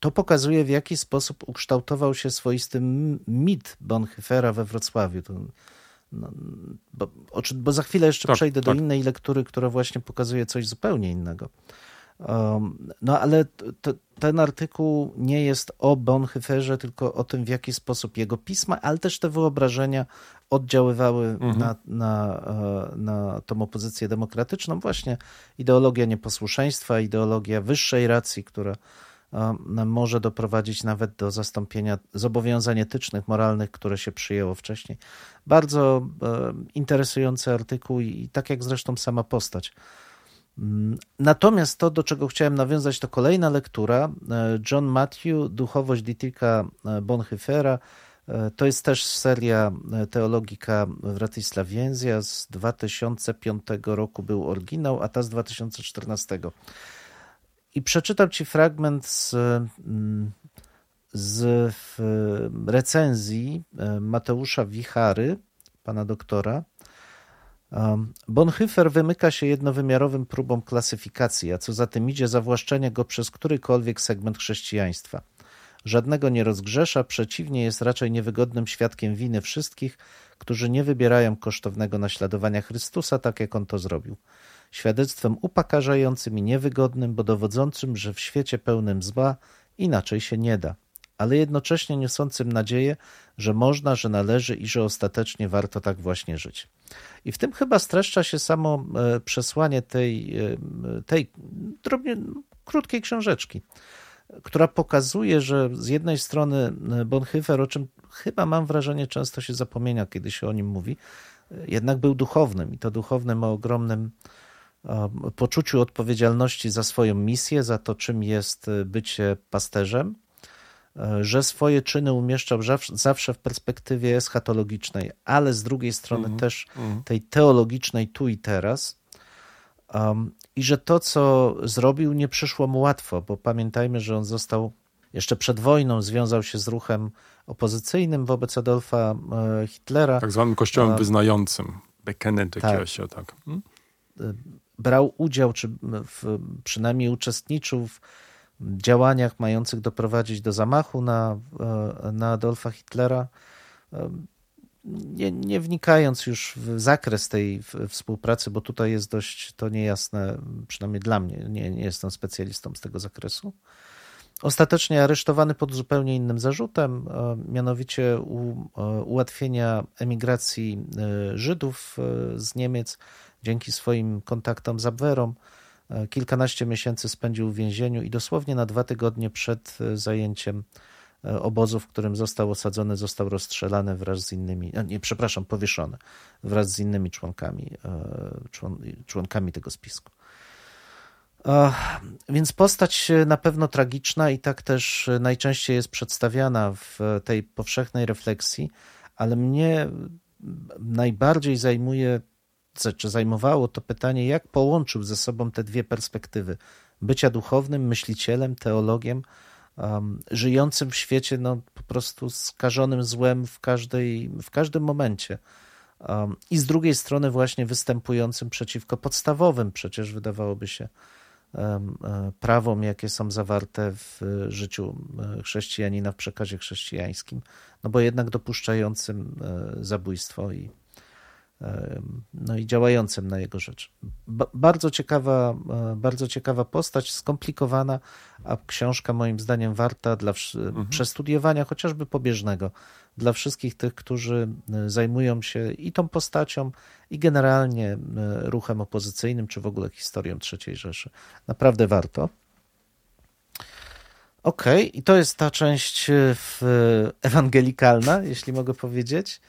To pokazuje, w jaki sposób ukształtował się swoisty mit Bonhoeffera we Wrocławiu. To, no, bo, bo za chwilę jeszcze Tak, przejdę do tak. innej lektury, która właśnie pokazuje coś zupełnie innego. Um, no ale t- t- ten artykuł nie jest o Bonhoefferze, tylko o tym, w jaki sposób jego pisma, ale też te wyobrażenia oddziaływały na, na, e, na tą opozycję demokratyczną. Właśnie ideologia nieposłuszeństwa, ideologia wyższej racji, która e, może doprowadzić nawet do zastąpienia zobowiązań etycznych, moralnych, które się przyjęło wcześniej. Bardzo e, interesujący artykuł i tak jak zresztą sama postać. Mm, Natomiast to, do czego chciałem nawiązać, to kolejna lektura. e, John Matthew, Duchowość Dietrika e, Bonhoeffera. E, To jest też seria Teologika Wratisław Więzja z 2005 roku był oryginał, a ta z 2014. I przeczytam ci fragment z, mm, z recenzji Mateusza Wichary, pana doktora. Um, Bonhoeffer wymyka się jednowymiarowym próbom klasyfikacji, a co za tym idzie zawłaszczenia go przez którykolwiek segment chrześcijaństwa. Żadnego nie rozgrzesza, przeciwnie jest raczej niewygodnym świadkiem winy wszystkich, którzy nie wybierają kosztownego naśladowania Chrystusa tak, jak on to zrobił. Świadectwem upokarzającym i niewygodnym, bo dowodzącym, że w świecie pełnym zła inaczej się nie da, ale jednocześnie niosącym nadzieję, że można, że należy i że ostatecznie warto tak właśnie żyć. I w tym chyba streszcza się samo e, przesłanie tej, e, tej drobnie krótkiej książeczki, która pokazuje, że z jednej strony e, Bonhoeffer, o czym chyba mam wrażenie często się zapomina, kiedy się o nim mówi, jednak był duchownym i to duchownym o ogromnym poczuciu odpowiedzialności za swoją misję, za to, czym jest bycie pasterzem, że swoje czyny umieszczał zawsze- w perspektywie eschatologicznej, ale z drugiej strony też tej teologicznej tu i teraz. Um, I że to, co zrobił, nie przyszło mu łatwo, bo pamiętajmy, że on został jeszcze przed wojną, związał się z ruchem opozycyjnym wobec Adolfa e, Hitlera. Tak zwanym kościołem A- wyznającym. Bekennende Tak. Kirche, tak. Hmm? brał udział, czy w, przynajmniej uczestniczył w działaniach mających doprowadzić do zamachu na, e, na Adolfa Hitlera. E, Nie, nie wnikając już w zakres tej współpracy, bo tutaj jest dość to niejasne, przynajmniej dla mnie, nie, nie jestem specjalistą z tego zakresu. Ostatecznie aresztowany pod zupełnie innym zarzutem, e, mianowicie u, ułatwienia emigracji Żydów z Niemiec dzięki swoim kontaktom z Abwehrą. E, Kilkanaście miesięcy spędził w więzieniu i dosłownie na dwa tygodnie przed e, zajęciem e, obozu, w którym został osadzony, został rozstrzelany wraz z innymi, nie, przepraszam, powieszony wraz z innymi członkami, człon, członkami tego spisku. Więc postać na pewno tragiczna i tak też najczęściej jest przedstawiana w tej powszechnej refleksji, ale mnie najbardziej zajmuje, czy zajmowało to pytanie, jak połączył ze sobą te dwie perspektywy bycia duchownym, myślicielem, teologiem, um, żyjącym w świecie no, po prostu skażonym złem w, każdej, w każdym momencie. um, i z drugiej strony właśnie występującym przeciwko podstawowym, przecież wydawałoby się, um, prawom, jakie są zawarte w życiu e, chrześcijanina w przekazie chrześcijańskim, no bo jednak dopuszczającym e, zabójstwo i no i działającym na jego rzecz. Ba bardzo ciekawa, bardzo ciekawa postać, skomplikowana, a książka moim zdaniem warta dla mhm. przestudiowania chociażby pobieżnego dla wszystkich tych, którzy zajmują się i tą postacią, i generalnie ruchem opozycyjnym, czy w ogóle historią III Rzeszy. Naprawdę warto. Okej, okay. i to jest ta część ewangelikalna, jeśli mogę powiedzieć.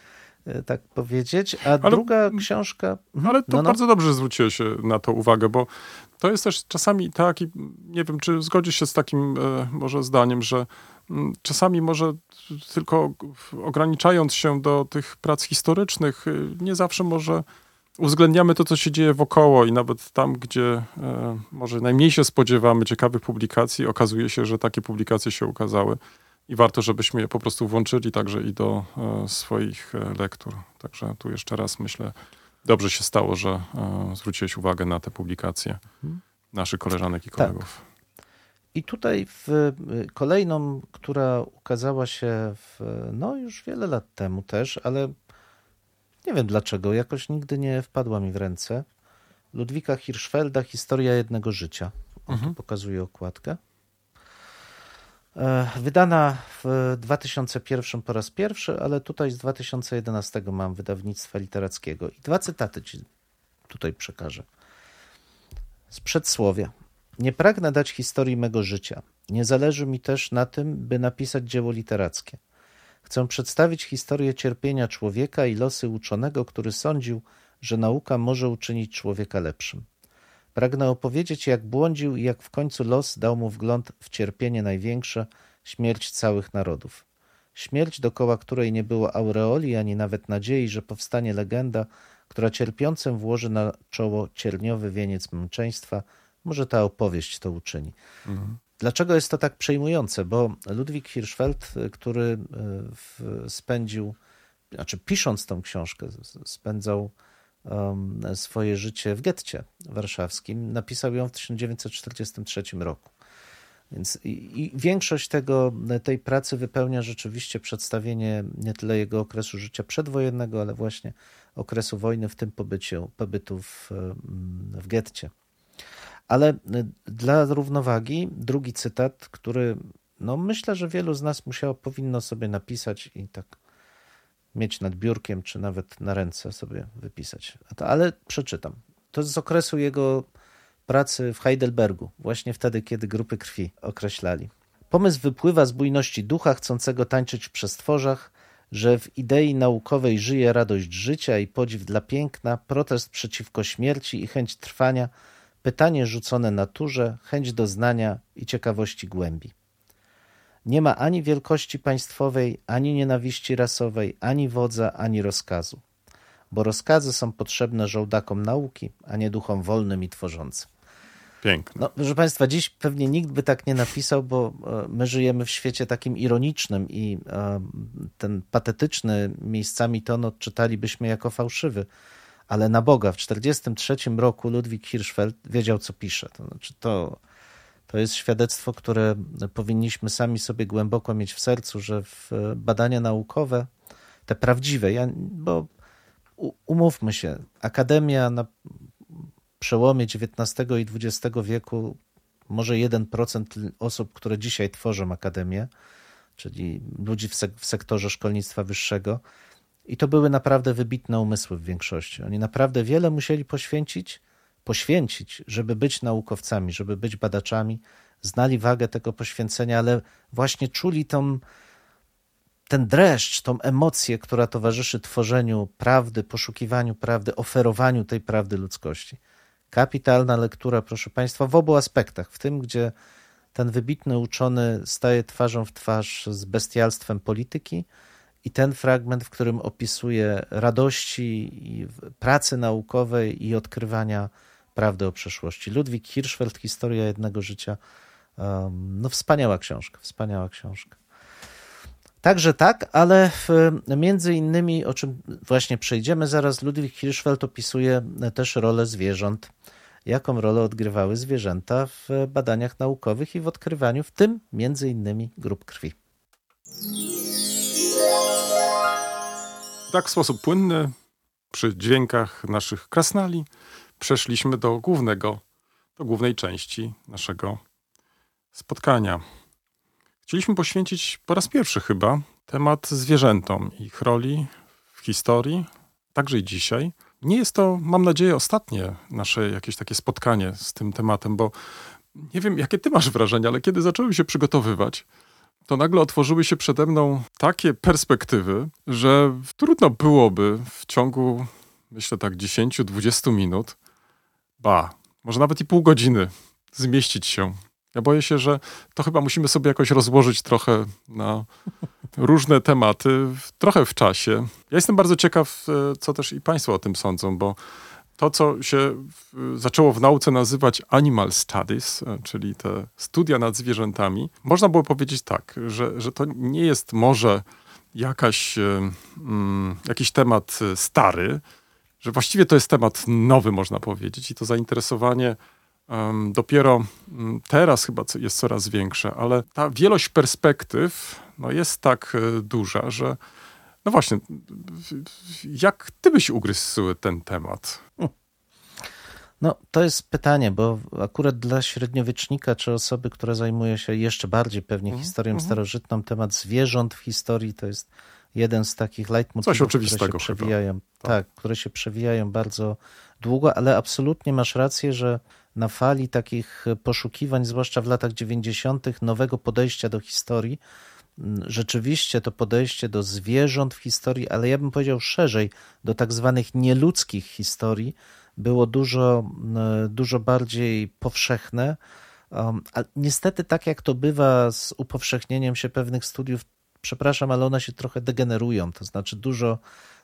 E, tak powiedzieć. A ale, druga książka. Mhm. Ale to no, no. bardzo dobrze, zwróciłeś na to uwagę, bo to jest też czasami taki, nie wiem, czy zgodzisz się z takim e, może zdaniem, że m, czasami może tylko ograniczając się do tych prac historycznych, e, nie zawsze może uwzględniamy to, co się dzieje wokoło i nawet tam, gdzie e, może najmniej się spodziewamy ciekawych publikacji, okazuje się, że takie publikacje się ukazały i warto, żebyśmy je po prostu włączyli także i do e, swoich e, lektur. Także tu jeszcze raz myślę, dobrze się stało, że e, zwróciłeś uwagę na te publikacje mhm. naszych koleżanek i kolegów. Tak. I tutaj w kolejną, która ukazała się w, no już wiele lat temu też, ale nie wiem dlaczego, jakoś nigdy nie wpadła mi w ręce. Ludwika Hirschfelda, Historia jednego życia. On mhm. tu pokazuje okładkę. E, wydana w 2001 po raz pierwszy, ale tutaj z 2011 mam wydawnictwa literackiego. I dwa cytaty ci tutaj przekażę. Z przedsłowia. Nie pragnę dać historii mego życia. Nie zależy mi też na tym, by napisać dzieło literackie. Chcę przedstawić historię cierpienia człowieka i losy uczonego, który sądził, że nauka może uczynić człowieka lepszym. Pragnę opowiedzieć, jak błądził i jak w końcu los dał mu wgląd w cierpienie największe, śmierć całych narodów. Śmierć, dokoła której nie było aureoli ani nawet nadziei, że powstanie legenda, która cierpiącym włoży na czoło cierniowy wieniec męczeństwa, może ta opowieść to uczyni. Mhm. Dlaczego jest to tak przejmujące? Bo Ludwik Hirschfeld, który e, spędził, znaczy pisząc tą książkę, spędzał swoje życie w getcie warszawskim. Napisał ją w 1943 roku. Więc i, i większość tego, tej pracy wypełnia rzeczywiście przedstawienie nie tyle jego okresu życia przedwojennego, ale właśnie okresu wojny, w tym pobyciu, pobytu w, w getcie. Ale dla równowagi drugi cytat, który no myślę, że wielu z nas musiało, powinno sobie napisać i tak mieć nad biurkiem, czy nawet na ręce sobie wypisać. Ale przeczytam. To z okresu jego pracy w Heidelbergu, właśnie wtedy, kiedy grupy krwi określali. Pomysł wypływa z bujności ducha chcącego tańczyć w przestworzach, że w idei naukowej żyje radość życia i podziw dla piękna, protest przeciwko śmierci i chęć trwania, pytanie rzucone naturze, chęć doznania i ciekawości głębi. Nie ma ani wielkości państwowej, ani nienawiści rasowej, ani wodza, ani rozkazu. Bo rozkazy są potrzebne żołdakom nauki, a nie duchom wolnym i tworzącym. Piękne. No, proszę Państwa, dziś pewnie nikt by tak nie napisał, bo e, my żyjemy w świecie takim ironicznym i e, ten patetyczny miejscami ton odczytalibyśmy jako fałszywy. Ale na Boga, w 1943 roku Ludwik Hirschfeld wiedział, co pisze. To znaczy, to to jest świadectwo, które powinniśmy sami sobie głęboko mieć w sercu, że w badania naukowe, te prawdziwe, ja, bo umówmy się, akademia na przełomie XIX i XX wieku, może 1% osób, które dzisiaj tworzą akademię, czyli ludzi w, sek- w sektorze szkolnictwa wyższego, i to były naprawdę wybitne umysły w większości. Oni naprawdę wiele musieli poświęcić poświęcić, żeby być naukowcami, żeby być badaczami, znali wagę tego poświęcenia, ale właśnie czuli tą, ten dreszcz, tą emocję, która towarzyszy tworzeniu prawdy, poszukiwaniu prawdy, oferowaniu tej prawdy ludzkości. Kapitalna lektura, proszę Państwa, w obu aspektach. W tym, gdzie ten wybitny uczony staje twarzą w twarz z bestialstwem polityki, i ten fragment, w którym opisuje radości i pracy naukowej i odkrywania prawdę o przeszłości. Ludwik Hirschfeld, Historia jednego życia. No wspaniała książka, wspaniała książka. Także tak, ale w, między innymi, o czym właśnie przejdziemy zaraz, Ludwik Hirschfeld opisuje też rolę zwierząt. Jaką rolę odgrywały zwierzęta w badaniach naukowych i w odkrywaniu, w tym między innymi grup krwi. Tak w sposób płynny, przy dźwiękach naszych krasnali, przeszliśmy do głównego, do głównej części naszego spotkania. Chcieliśmy poświęcić po raz pierwszy chyba temat zwierzętom, ich roli w historii, także i dzisiaj. Nie jest to, mam nadzieję, ostatnie nasze jakieś takie spotkanie z tym tematem, bo nie wiem, jakie ty masz wrażenie, ale kiedy zacząłem się przygotowywać, to nagle otworzyły się przede mną takie perspektywy, że trudno byłoby w ciągu, myślę tak, 10-20 minut, ba, może nawet i pół godziny zmieścić się. Ja boję się, że to chyba musimy sobie jakoś rozłożyć trochę na różne tematy, trochę w czasie. Ja jestem bardzo ciekaw, e, co też i Państwo o tym sądzą, bo to, co się zaczęło w nauce nazywać animal studies, e, czyli te studia nad zwierzętami, można było powiedzieć tak, że, że to nie jest może jakaś, e, mm, jakiś temat stary, że właściwie to jest temat nowy, można powiedzieć, i to zainteresowanie um, dopiero um, teraz chyba jest coraz większe, ale ta wielość perspektyw no, jest tak e, duża, że no właśnie, jak ty byś ugryzł ten temat? No, to jest pytanie, bo akurat dla średniowiecznika, czy osoby, która zajmuje się jeszcze bardziej pewnie mm, historią mm. starożytną, temat zwierząt w historii to jest jeden z takich leitmotywów, które się przewijają, tak. tak, które się przewijają bardzo długo, ale absolutnie masz rację, że na fali takich poszukiwań, zwłaszcza w latach 90., nowego podejścia do historii, rzeczywiście to podejście do zwierząt w historii, ale ja bym powiedział szerzej, do tak zwanych nieludzkich historii, było dużo, dużo bardziej powszechne. Um, a niestety, tak jak to bywa z upowszechnieniem się pewnych studiów, przepraszam, ale one się trochę degenerują. To znaczy, dużo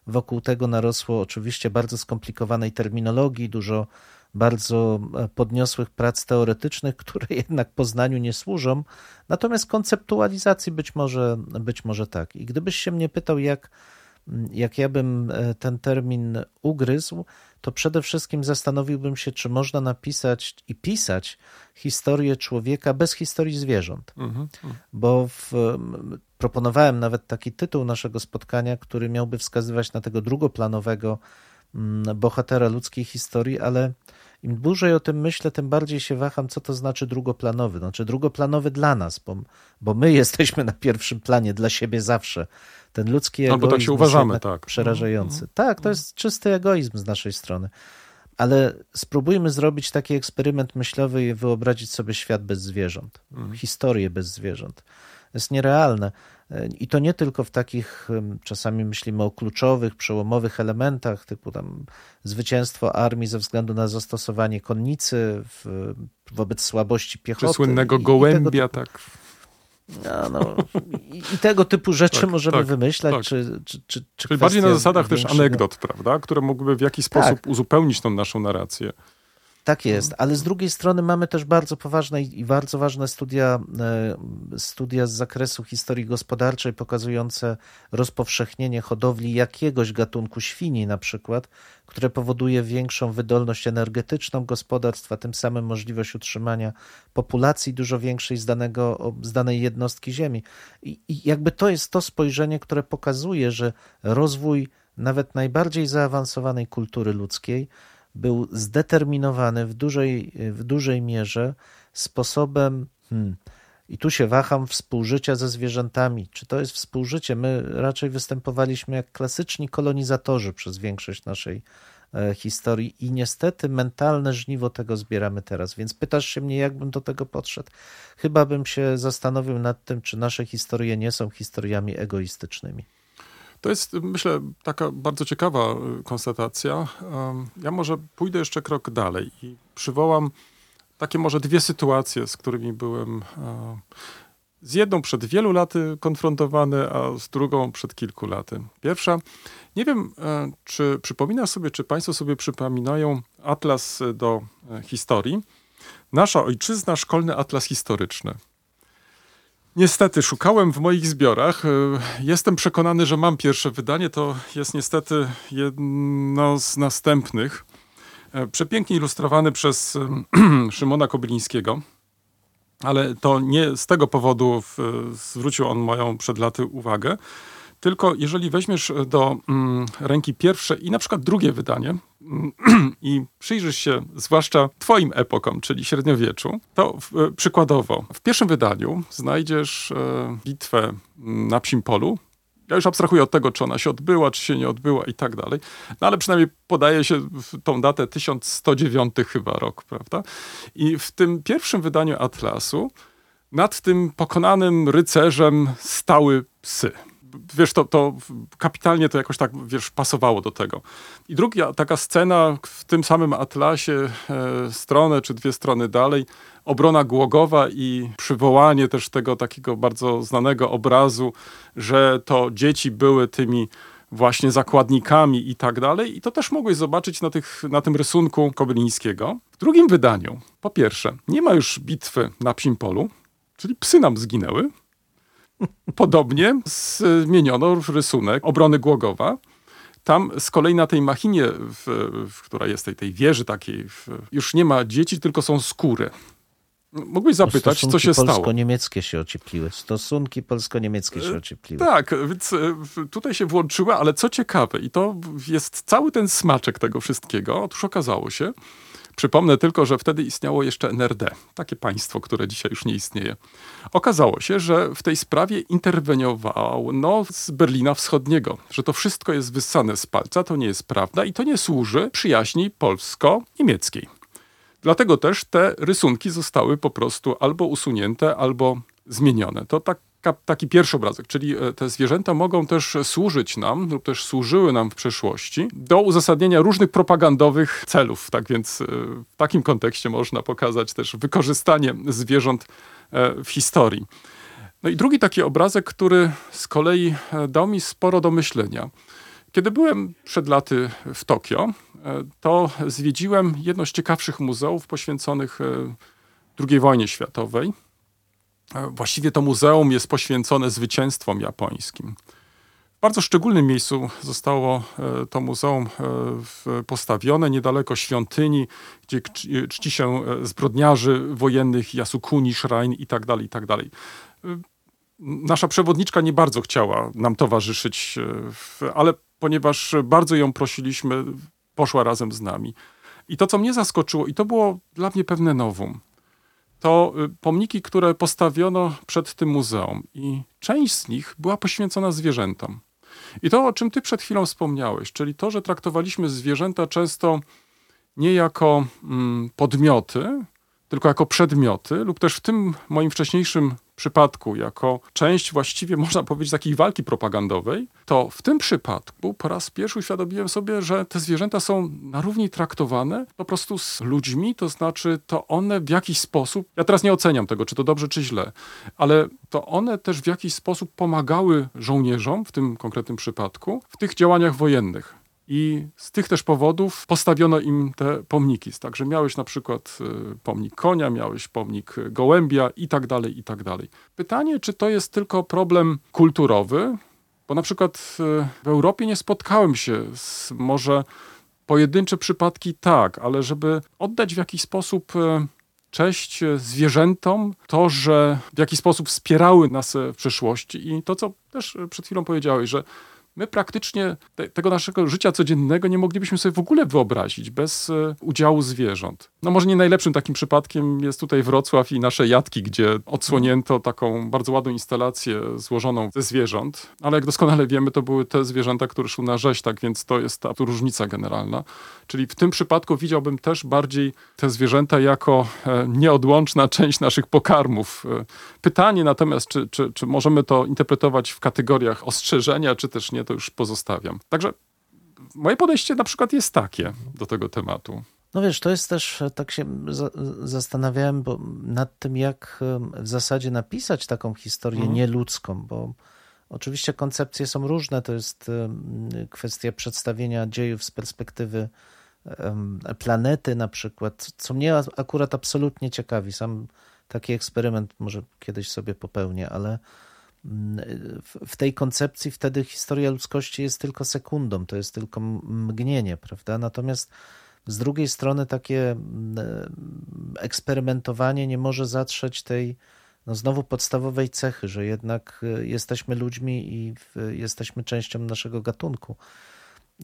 wokół tego narosło oczywiście bardzo skomplikowanej terminologii, dużo bardzo e, podniosłych prac teoretycznych, <laughs> które jednak Poznaniu nie służą, natomiast konceptualizacji być może, być może tak. I gdybyś się mnie pytał, jak, jak ja bym e, ten termin ugryzł, to przede wszystkim zastanowiłbym się, czy można napisać i pisać historię człowieka bez historii zwierząt. Mhm, mhm. Bo w, proponowałem nawet taki tytuł naszego spotkania, który miałby wskazywać na tego drugoplanowego bohatera ludzkiej historii, ale im dłużej o tym myślę, tym bardziej się waham, co to znaczy drugoplanowy. Znaczy drugoplanowy dla nas, bo, bo my <laughs> jesteśmy na pierwszym planie dla siebie zawsze. Ten ludzki egoizm Albo tak się uważamy, tak. przerażający. Mm, tak, to jest czysty egoizm z naszej strony. Ale spróbujmy zrobić taki eksperyment myślowy i wyobrazić sobie świat bez zwierząt, mm. historię bez zwierząt. Jest nierealne. I to nie tylko w takich, czasami myślimy o kluczowych, przełomowych elementach, typu tam zwycięstwo armii ze względu na zastosowanie konnicy w, wobec słabości piechoty. Czy słynnego gołębia, typu, tak. No, no, i, i, tego typu rzeczy tak, możemy tak, wymyślać. Tak. Czy, czy, czy, czy Czyli bardziej na zasadach większego... też anegdot, prawda? Które mogłyby w jakiś sposób tak. uzupełnić tą naszą narrację. Tak jest, ale z drugiej strony mamy też bardzo poważne i bardzo ważne studia, e, studia z zakresu historii gospodarczej pokazujące rozpowszechnienie hodowli jakiegoś gatunku świni na przykład, które powoduje większą wydolność energetyczną gospodarstwa, tym samym możliwość utrzymania populacji dużo większej z, danego, z danej jednostki ziemi. I, I jakby to jest to spojrzenie, które pokazuje, że rozwój nawet najbardziej zaawansowanej kultury ludzkiej był zdeterminowany w dużej, w dużej mierze sposobem, hmm, i tu się waham, współżycia ze zwierzętami. Czy to jest współżycie? My raczej występowaliśmy jak klasyczni kolonizatorzy przez większość naszej e, historii i niestety mentalne żniwo tego zbieramy teraz. Więc pytasz się mnie, jak bym do tego podszedł? Chyba bym się zastanowił nad tym, czy nasze historie nie są historiami egoistycznymi. To jest, myślę, taka bardzo ciekawa y, konstatacja. Ja może pójdę jeszcze krok dalej i przywołam takie może dwie sytuacje, z którymi byłem e, z jedną przed wielu laty konfrontowany, a z drugą przed kilku laty. Pierwsza, nie wiem, e, czy przypomina sobie, czy Państwo sobie przypominają atlas do e, historii. Nasza ojczyzna, szkolny atlas historyczny. Niestety, szukałem w moich zbiorach. E, Jestem przekonany, że mam pierwsze wydanie. To jest niestety jedno z następnych. E, Przepięknie ilustrowany przez <clears throat> Szymona Kobylińskiego. Ale to nie z tego powodu w, zwrócił on moją przed laty uwagę. Tylko jeżeli weźmiesz do mm, ręki pierwsze i na przykład drugie wydanie mm, <clears throat> i przyjrzysz się zwłaszcza twoim epokom, czyli średniowieczu, to w, e, przykładowo w pierwszym wydaniu znajdziesz e, bitwę mm, na Psim Polu. Ja już abstrahuję od tego, czy ona się odbyła, czy się nie odbyła i tak dalej. No ale przynajmniej podaje się tą datę 1109 chyba rok, prawda? I w tym pierwszym wydaniu Atlasu nad tym pokonanym rycerzem stały psy. Wiesz, to, to kapitalnie to jakoś tak, wiesz, pasowało do tego. I druga taka scena w tym samym atlasie, e, stronę czy dwie strony dalej, obrona Głogowa i przywołanie też tego takiego bardzo znanego obrazu, że to dzieci były tymi właśnie zakładnikami i tak dalej. I to też mogłeś zobaczyć na, tych, na tym rysunku Kobylińskiego. W drugim wydaniu, po pierwsze, nie ma już bitwy na Psim Polu, czyli psy nam zginęły. <laughs> Podobnie zmieniono rysunek obrony Głogowa. Tam z kolei na tej machinie, w, w, która jest tej, tej wieży takiej, w, już nie ma dzieci, tylko są skóry. Mógłbyś zapytać, co się stało? polsko-niemieckie się ociepliły. Stosunki polsko-niemieckie się ociepliły. Tak, więc e, tutaj się włączyła, ale co ciekawe, i to jest cały ten smaczek tego wszystkiego, otóż okazało się, przypomnę tylko, że wtedy istniało jeszcze NRD, takie państwo, które dzisiaj już nie istnieje. Okazało się, że w tej sprawie interweniował no, z Berlina Wschodniego, że to wszystko jest wyssane z palca, to nie jest prawda i to nie służy przyjaźni polsko-niemieckiej. Dlatego też te rysunki zostały po prostu albo usunięte, albo zmienione. To taka, taki pierwszy obrazek, czyli e, te zwierzęta mogą też służyć nam, lub też służyły nam w przeszłości do uzasadnienia różnych propagandowych celów. Tak więc e, w takim kontekście można pokazać też wykorzystanie zwierząt e, w historii. No i drugi taki obrazek, który z kolei dał mi sporo do myślenia. Kiedy byłem przed laty w Tokio, to zwiedziłem jedno z ciekawszych muzeów poświęconych II wojnie światowej. E, Właściwie to muzeum jest poświęcone zwycięstwom japońskim. W bardzo szczególnym miejscu zostało e, to muzeum e, postawione, niedaleko świątyni, gdzie czci- się zbrodniarzy wojennych, Yasukuni, Shrine i tak dalej, i tak Nasza przewodniczka nie bardzo chciała nam towarzyszyć, ale ponieważ bardzo ją prosiliśmy, poszła razem z nami. I to, co mnie zaskoczyło, i to było dla mnie pewne nowum, to y, pomniki, które postawiono przed tym muzeum. I część z nich była poświęcona zwierzętom. I to, o czym ty przed chwilą wspomniałeś, czyli to, że traktowaliśmy zwierzęta często nie jako mm, podmioty, tylko jako przedmioty, lub też w tym moim wcześniejszym przypadku, jako część właściwie, <laughs> można powiedzieć, takiej walki propagandowej, to w tym przypadku po raz pierwszy uświadomiłem sobie, że te zwierzęta są na równi traktowane po prostu z ludźmi, to znaczy to one w jakiś sposób, ja teraz nie oceniam tego, czy to dobrze, czy źle, ale to one też w jakiś sposób pomagały żołnierzom, w tym konkretnym przypadku, w tych działaniach wojennych. I z tych też powodów postawiono im te pomniki. Także miałeś na przykład y, pomnik konia, miałeś pomnik gołębia i tak dalej, i tak dalej. Pytanie, czy to jest tylko problem kulturowy? Bo na przykład y, w Europie nie spotkałem się z może pojedyncze przypadki tak, ale żeby oddać w jakiś sposób y, cześć zwierzętom, to, że w jakiś sposób wspierały nas w przeszłości i to, co też przed chwilą powiedziałeś, że my praktycznie te, tego naszego życia codziennego nie moglibyśmy sobie w ogóle wyobrazić bez e, udziału zwierząt. No może nie najlepszym takim przypadkiem jest tutaj Wrocław i nasze jatki, gdzie odsłonięto taką bardzo ładną instalację złożoną ze zwierząt, ale jak doskonale wiemy, to były te zwierzęta, które szły na rzeź, tak więc to jest ta różnica generalna. Czyli w tym przypadku widziałbym też bardziej te zwierzęta jako e, nieodłączna część naszych pokarmów. E, Pytanie natomiast, czy, czy, czy możemy to interpretować w kategoriach ostrzeżenia, czy też nie, to już pozostawiam. Także moje podejście na przykład jest takie do tego tematu. No wiesz, to jest też, e, tak się za, zastanawiałem bo nad tym, jak em, w zasadzie napisać taką historię Mhm. nieludzką, bo oczywiście koncepcje są różne, to jest em, kwestia przedstawienia dziejów z perspektywy planety na przykład, co mnie akurat absolutnie ciekawi. Sam taki eksperyment może kiedyś sobie popełnię, ale w, tej koncepcji wtedy historia ludzkości jest tylko sekundą, to jest tylko mgnienie, prawda? Natomiast z drugiej strony takie eksperymentowanie nie może zatrzeć tej no znowu podstawowej cechy, że jednak y, jesteśmy ludźmi i jesteśmy częścią naszego gatunku.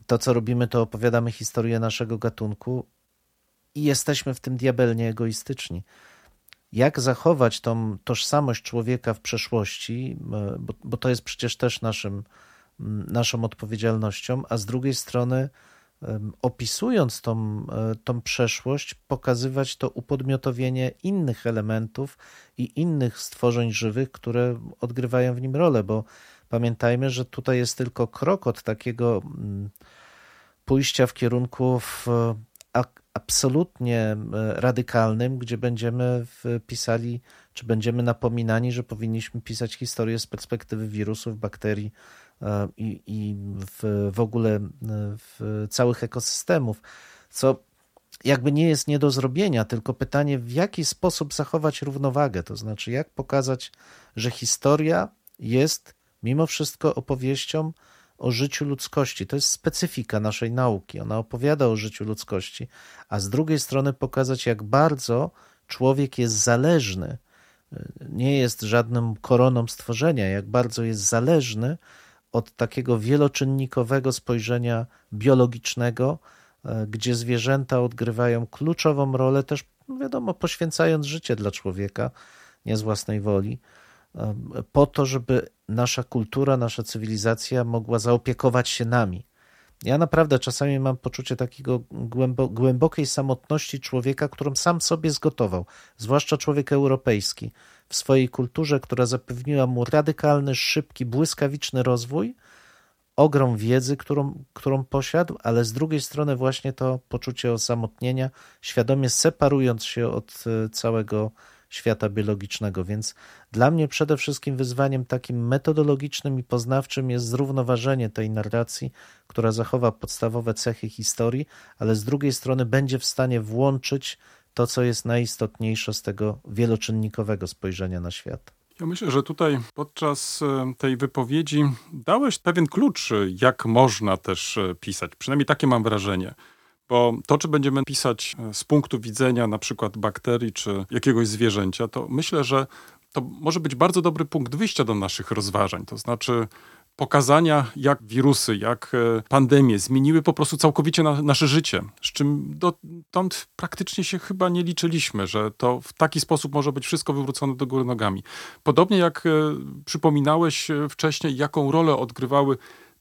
To, co robimy, to opowiadamy historię naszego gatunku i jesteśmy w tym diabelnie egoistyczni. Jak zachować tą tożsamość człowieka w przeszłości, y, bo, bo to jest przecież też naszym, mm, naszą odpowiedzialnością, a z drugiej strony opisując tą, e, tą przeszłość, pokazywać to upodmiotowienie innych elementów i innych stworzeń żywych, które odgrywają w nim rolę, bo pamiętajmy, że tutaj jest tylko krok od takiego mm, pójścia w kierunku w ak- absolutnie e, radykalnym, gdzie będziemy pisali, czy będziemy napominani, że powinniśmy pisać historię z perspektywy wirusów, bakterii e, i, i w, w ogóle e, w całych ekosystemów, co jakby nie jest nie do zrobienia, tylko pytanie, w jaki sposób zachować równowagę, to znaczy jak pokazać, że historia jest mimo wszystko opowieścią o życiu ludzkości. To jest specyfika naszej nauki. Ona opowiada o życiu ludzkości, a z drugiej strony pokazać, jak bardzo człowiek jest zależny, nie jest żadną koroną stworzenia, jak bardzo jest zależny od takiego wieloczynnikowego spojrzenia biologicznego, e, gdzie zwierzęta odgrywają kluczową rolę, też no wiadomo, poświęcając życie dla człowieka, nie z własnej woli, po to, żeby nasza kultura, nasza cywilizacja mogła zaopiekować się nami. Ja naprawdę czasami mam poczucie takiego głębo, głębokiej samotności człowieka, którą sam sobie zgotował, zwłaszcza człowiek europejski, w swojej kulturze, która zapewniła mu radykalny, szybki, błyskawiczny rozwój, ogrom wiedzy, którą, którą posiadł, ale z drugiej strony właśnie to poczucie osamotnienia, świadomie separując się od e, całego świata biologicznego. Więc dla mnie przede wszystkim wyzwaniem takim metodologicznym i poznawczym jest zrównoważenie tej narracji, która zachowa podstawowe cechy historii, ale z drugiej strony będzie w stanie włączyć to, co jest najistotniejsze z tego wieloczynnikowego spojrzenia na świat. Ja myślę, że tutaj podczas e, tej wypowiedzi dałeś pewien klucz, e, jak można też e, pisać. Przynajmniej takie mam wrażenie. Bo to, czy będziemy pisać e, z punktu widzenia na przykład bakterii czy jakiegoś zwierzęcia, to myślę, że to może być bardzo dobry punkt wyjścia do naszych rozważań. To znaczy pokazania, jak wirusy, jak e, pandemie zmieniły po prostu całkowicie na, nasze życie, z czym dotąd praktycznie się chyba nie liczyliśmy, że to w taki sposób może być wszystko wywrócone do góry nogami. Podobnie jak e, przypominałeś wcześniej, jaką rolę odgrywały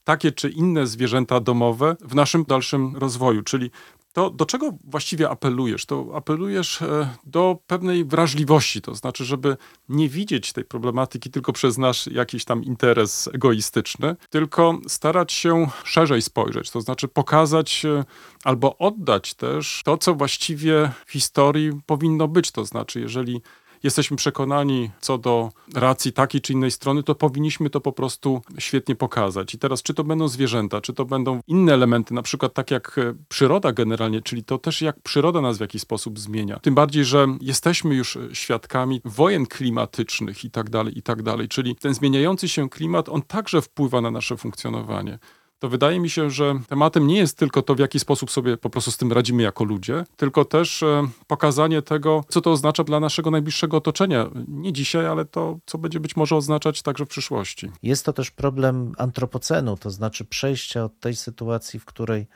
takie czy inne zwierzęta domowe w naszym dalszym rozwoju, czyli to do czego właściwie apelujesz? To apelujesz e, do pewnej wrażliwości, to znaczy, żeby nie widzieć tej problematyki tylko przez nasz jakiś tam interes egoistyczny, tylko starać się szerzej spojrzeć, to znaczy pokazać e, albo oddać też to, co właściwie w historii powinno być. To znaczy, jeżeli jesteśmy przekonani co do racji takiej czy innej strony, to powinniśmy to po prostu świetnie pokazać. I teraz, czy to będą zwierzęta, czy to będą inne elementy, na przykład tak jak e, przyroda generalnie, czyli to też jak przyroda nas w jakiś sposób zmienia. Tym bardziej, że jesteśmy już świadkami wojen klimatycznych i tak dalej, i tak dalej. Czyli ten zmieniający się klimat, on także wpływa na nasze funkcjonowanie to wydaje mi się, że tematem nie jest tylko to, w jaki sposób sobie po prostu z tym radzimy jako ludzie, tylko też e, pokazanie tego, co to oznacza dla naszego najbliższego otoczenia. Nie dzisiaj, ale to, co będzie być może oznaczać także w przyszłości. Jest to też problem antropocenu, to znaczy przejścia od tej sytuacji, w której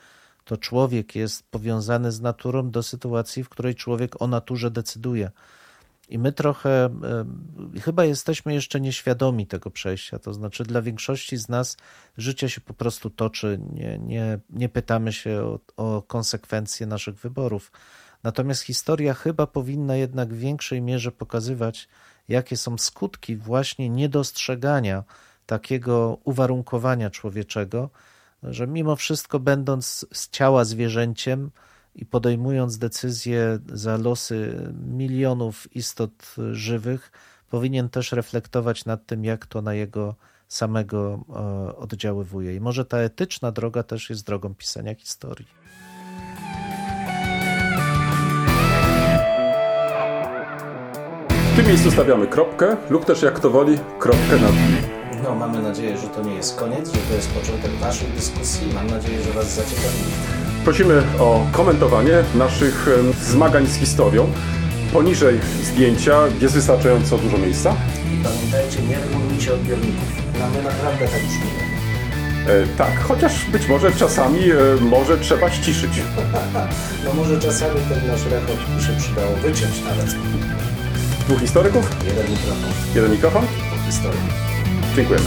to człowiek jest powiązany z naturą, do sytuacji, w której człowiek o naturze decyduje. I my trochę chyba jesteśmy jeszcze nieświadomi tego przejścia. To znaczy, dla większości z nas życie się po prostu toczy, nie, nie, nie pytamy się o, o konsekwencje naszych wyborów. Natomiast historia chyba powinna jednak w większej mierze pokazywać, jakie są skutki właśnie niedostrzegania takiego uwarunkowania człowieczego, że mimo wszystko, będąc z ciała zwierzęciem, i podejmując decyzje za losy milionów istot żywych, powinien też reflektować nad tym, jak to na jego samego oddziaływuje. I może ta etyczna droga też jest drogą pisania historii. W tym miejscu stawiamy kropkę lub też jak kto woli kropkę nad i. No, mamy nadzieję, że to nie jest koniec, że to jest początek Waszej dyskusji. Mam nadzieję, że Was zaciekawi. Prosimy o komentowanie naszych zmagań z historią. Poniżej zdjęcia jest wystarczająco dużo miejsca. I pamiętajcie, nie regulujcie odbiorników. Mamy naprawdę tak brzmi. E, tak, chociaż być może czasami e, może trzeba ściszyć. <laughs> No może czasami ten nasz rekord by się przydało wyciąć nawet. Dwóch historyków, Jeden mikrofon jeden mikrofon. po historii. Dziękujemy.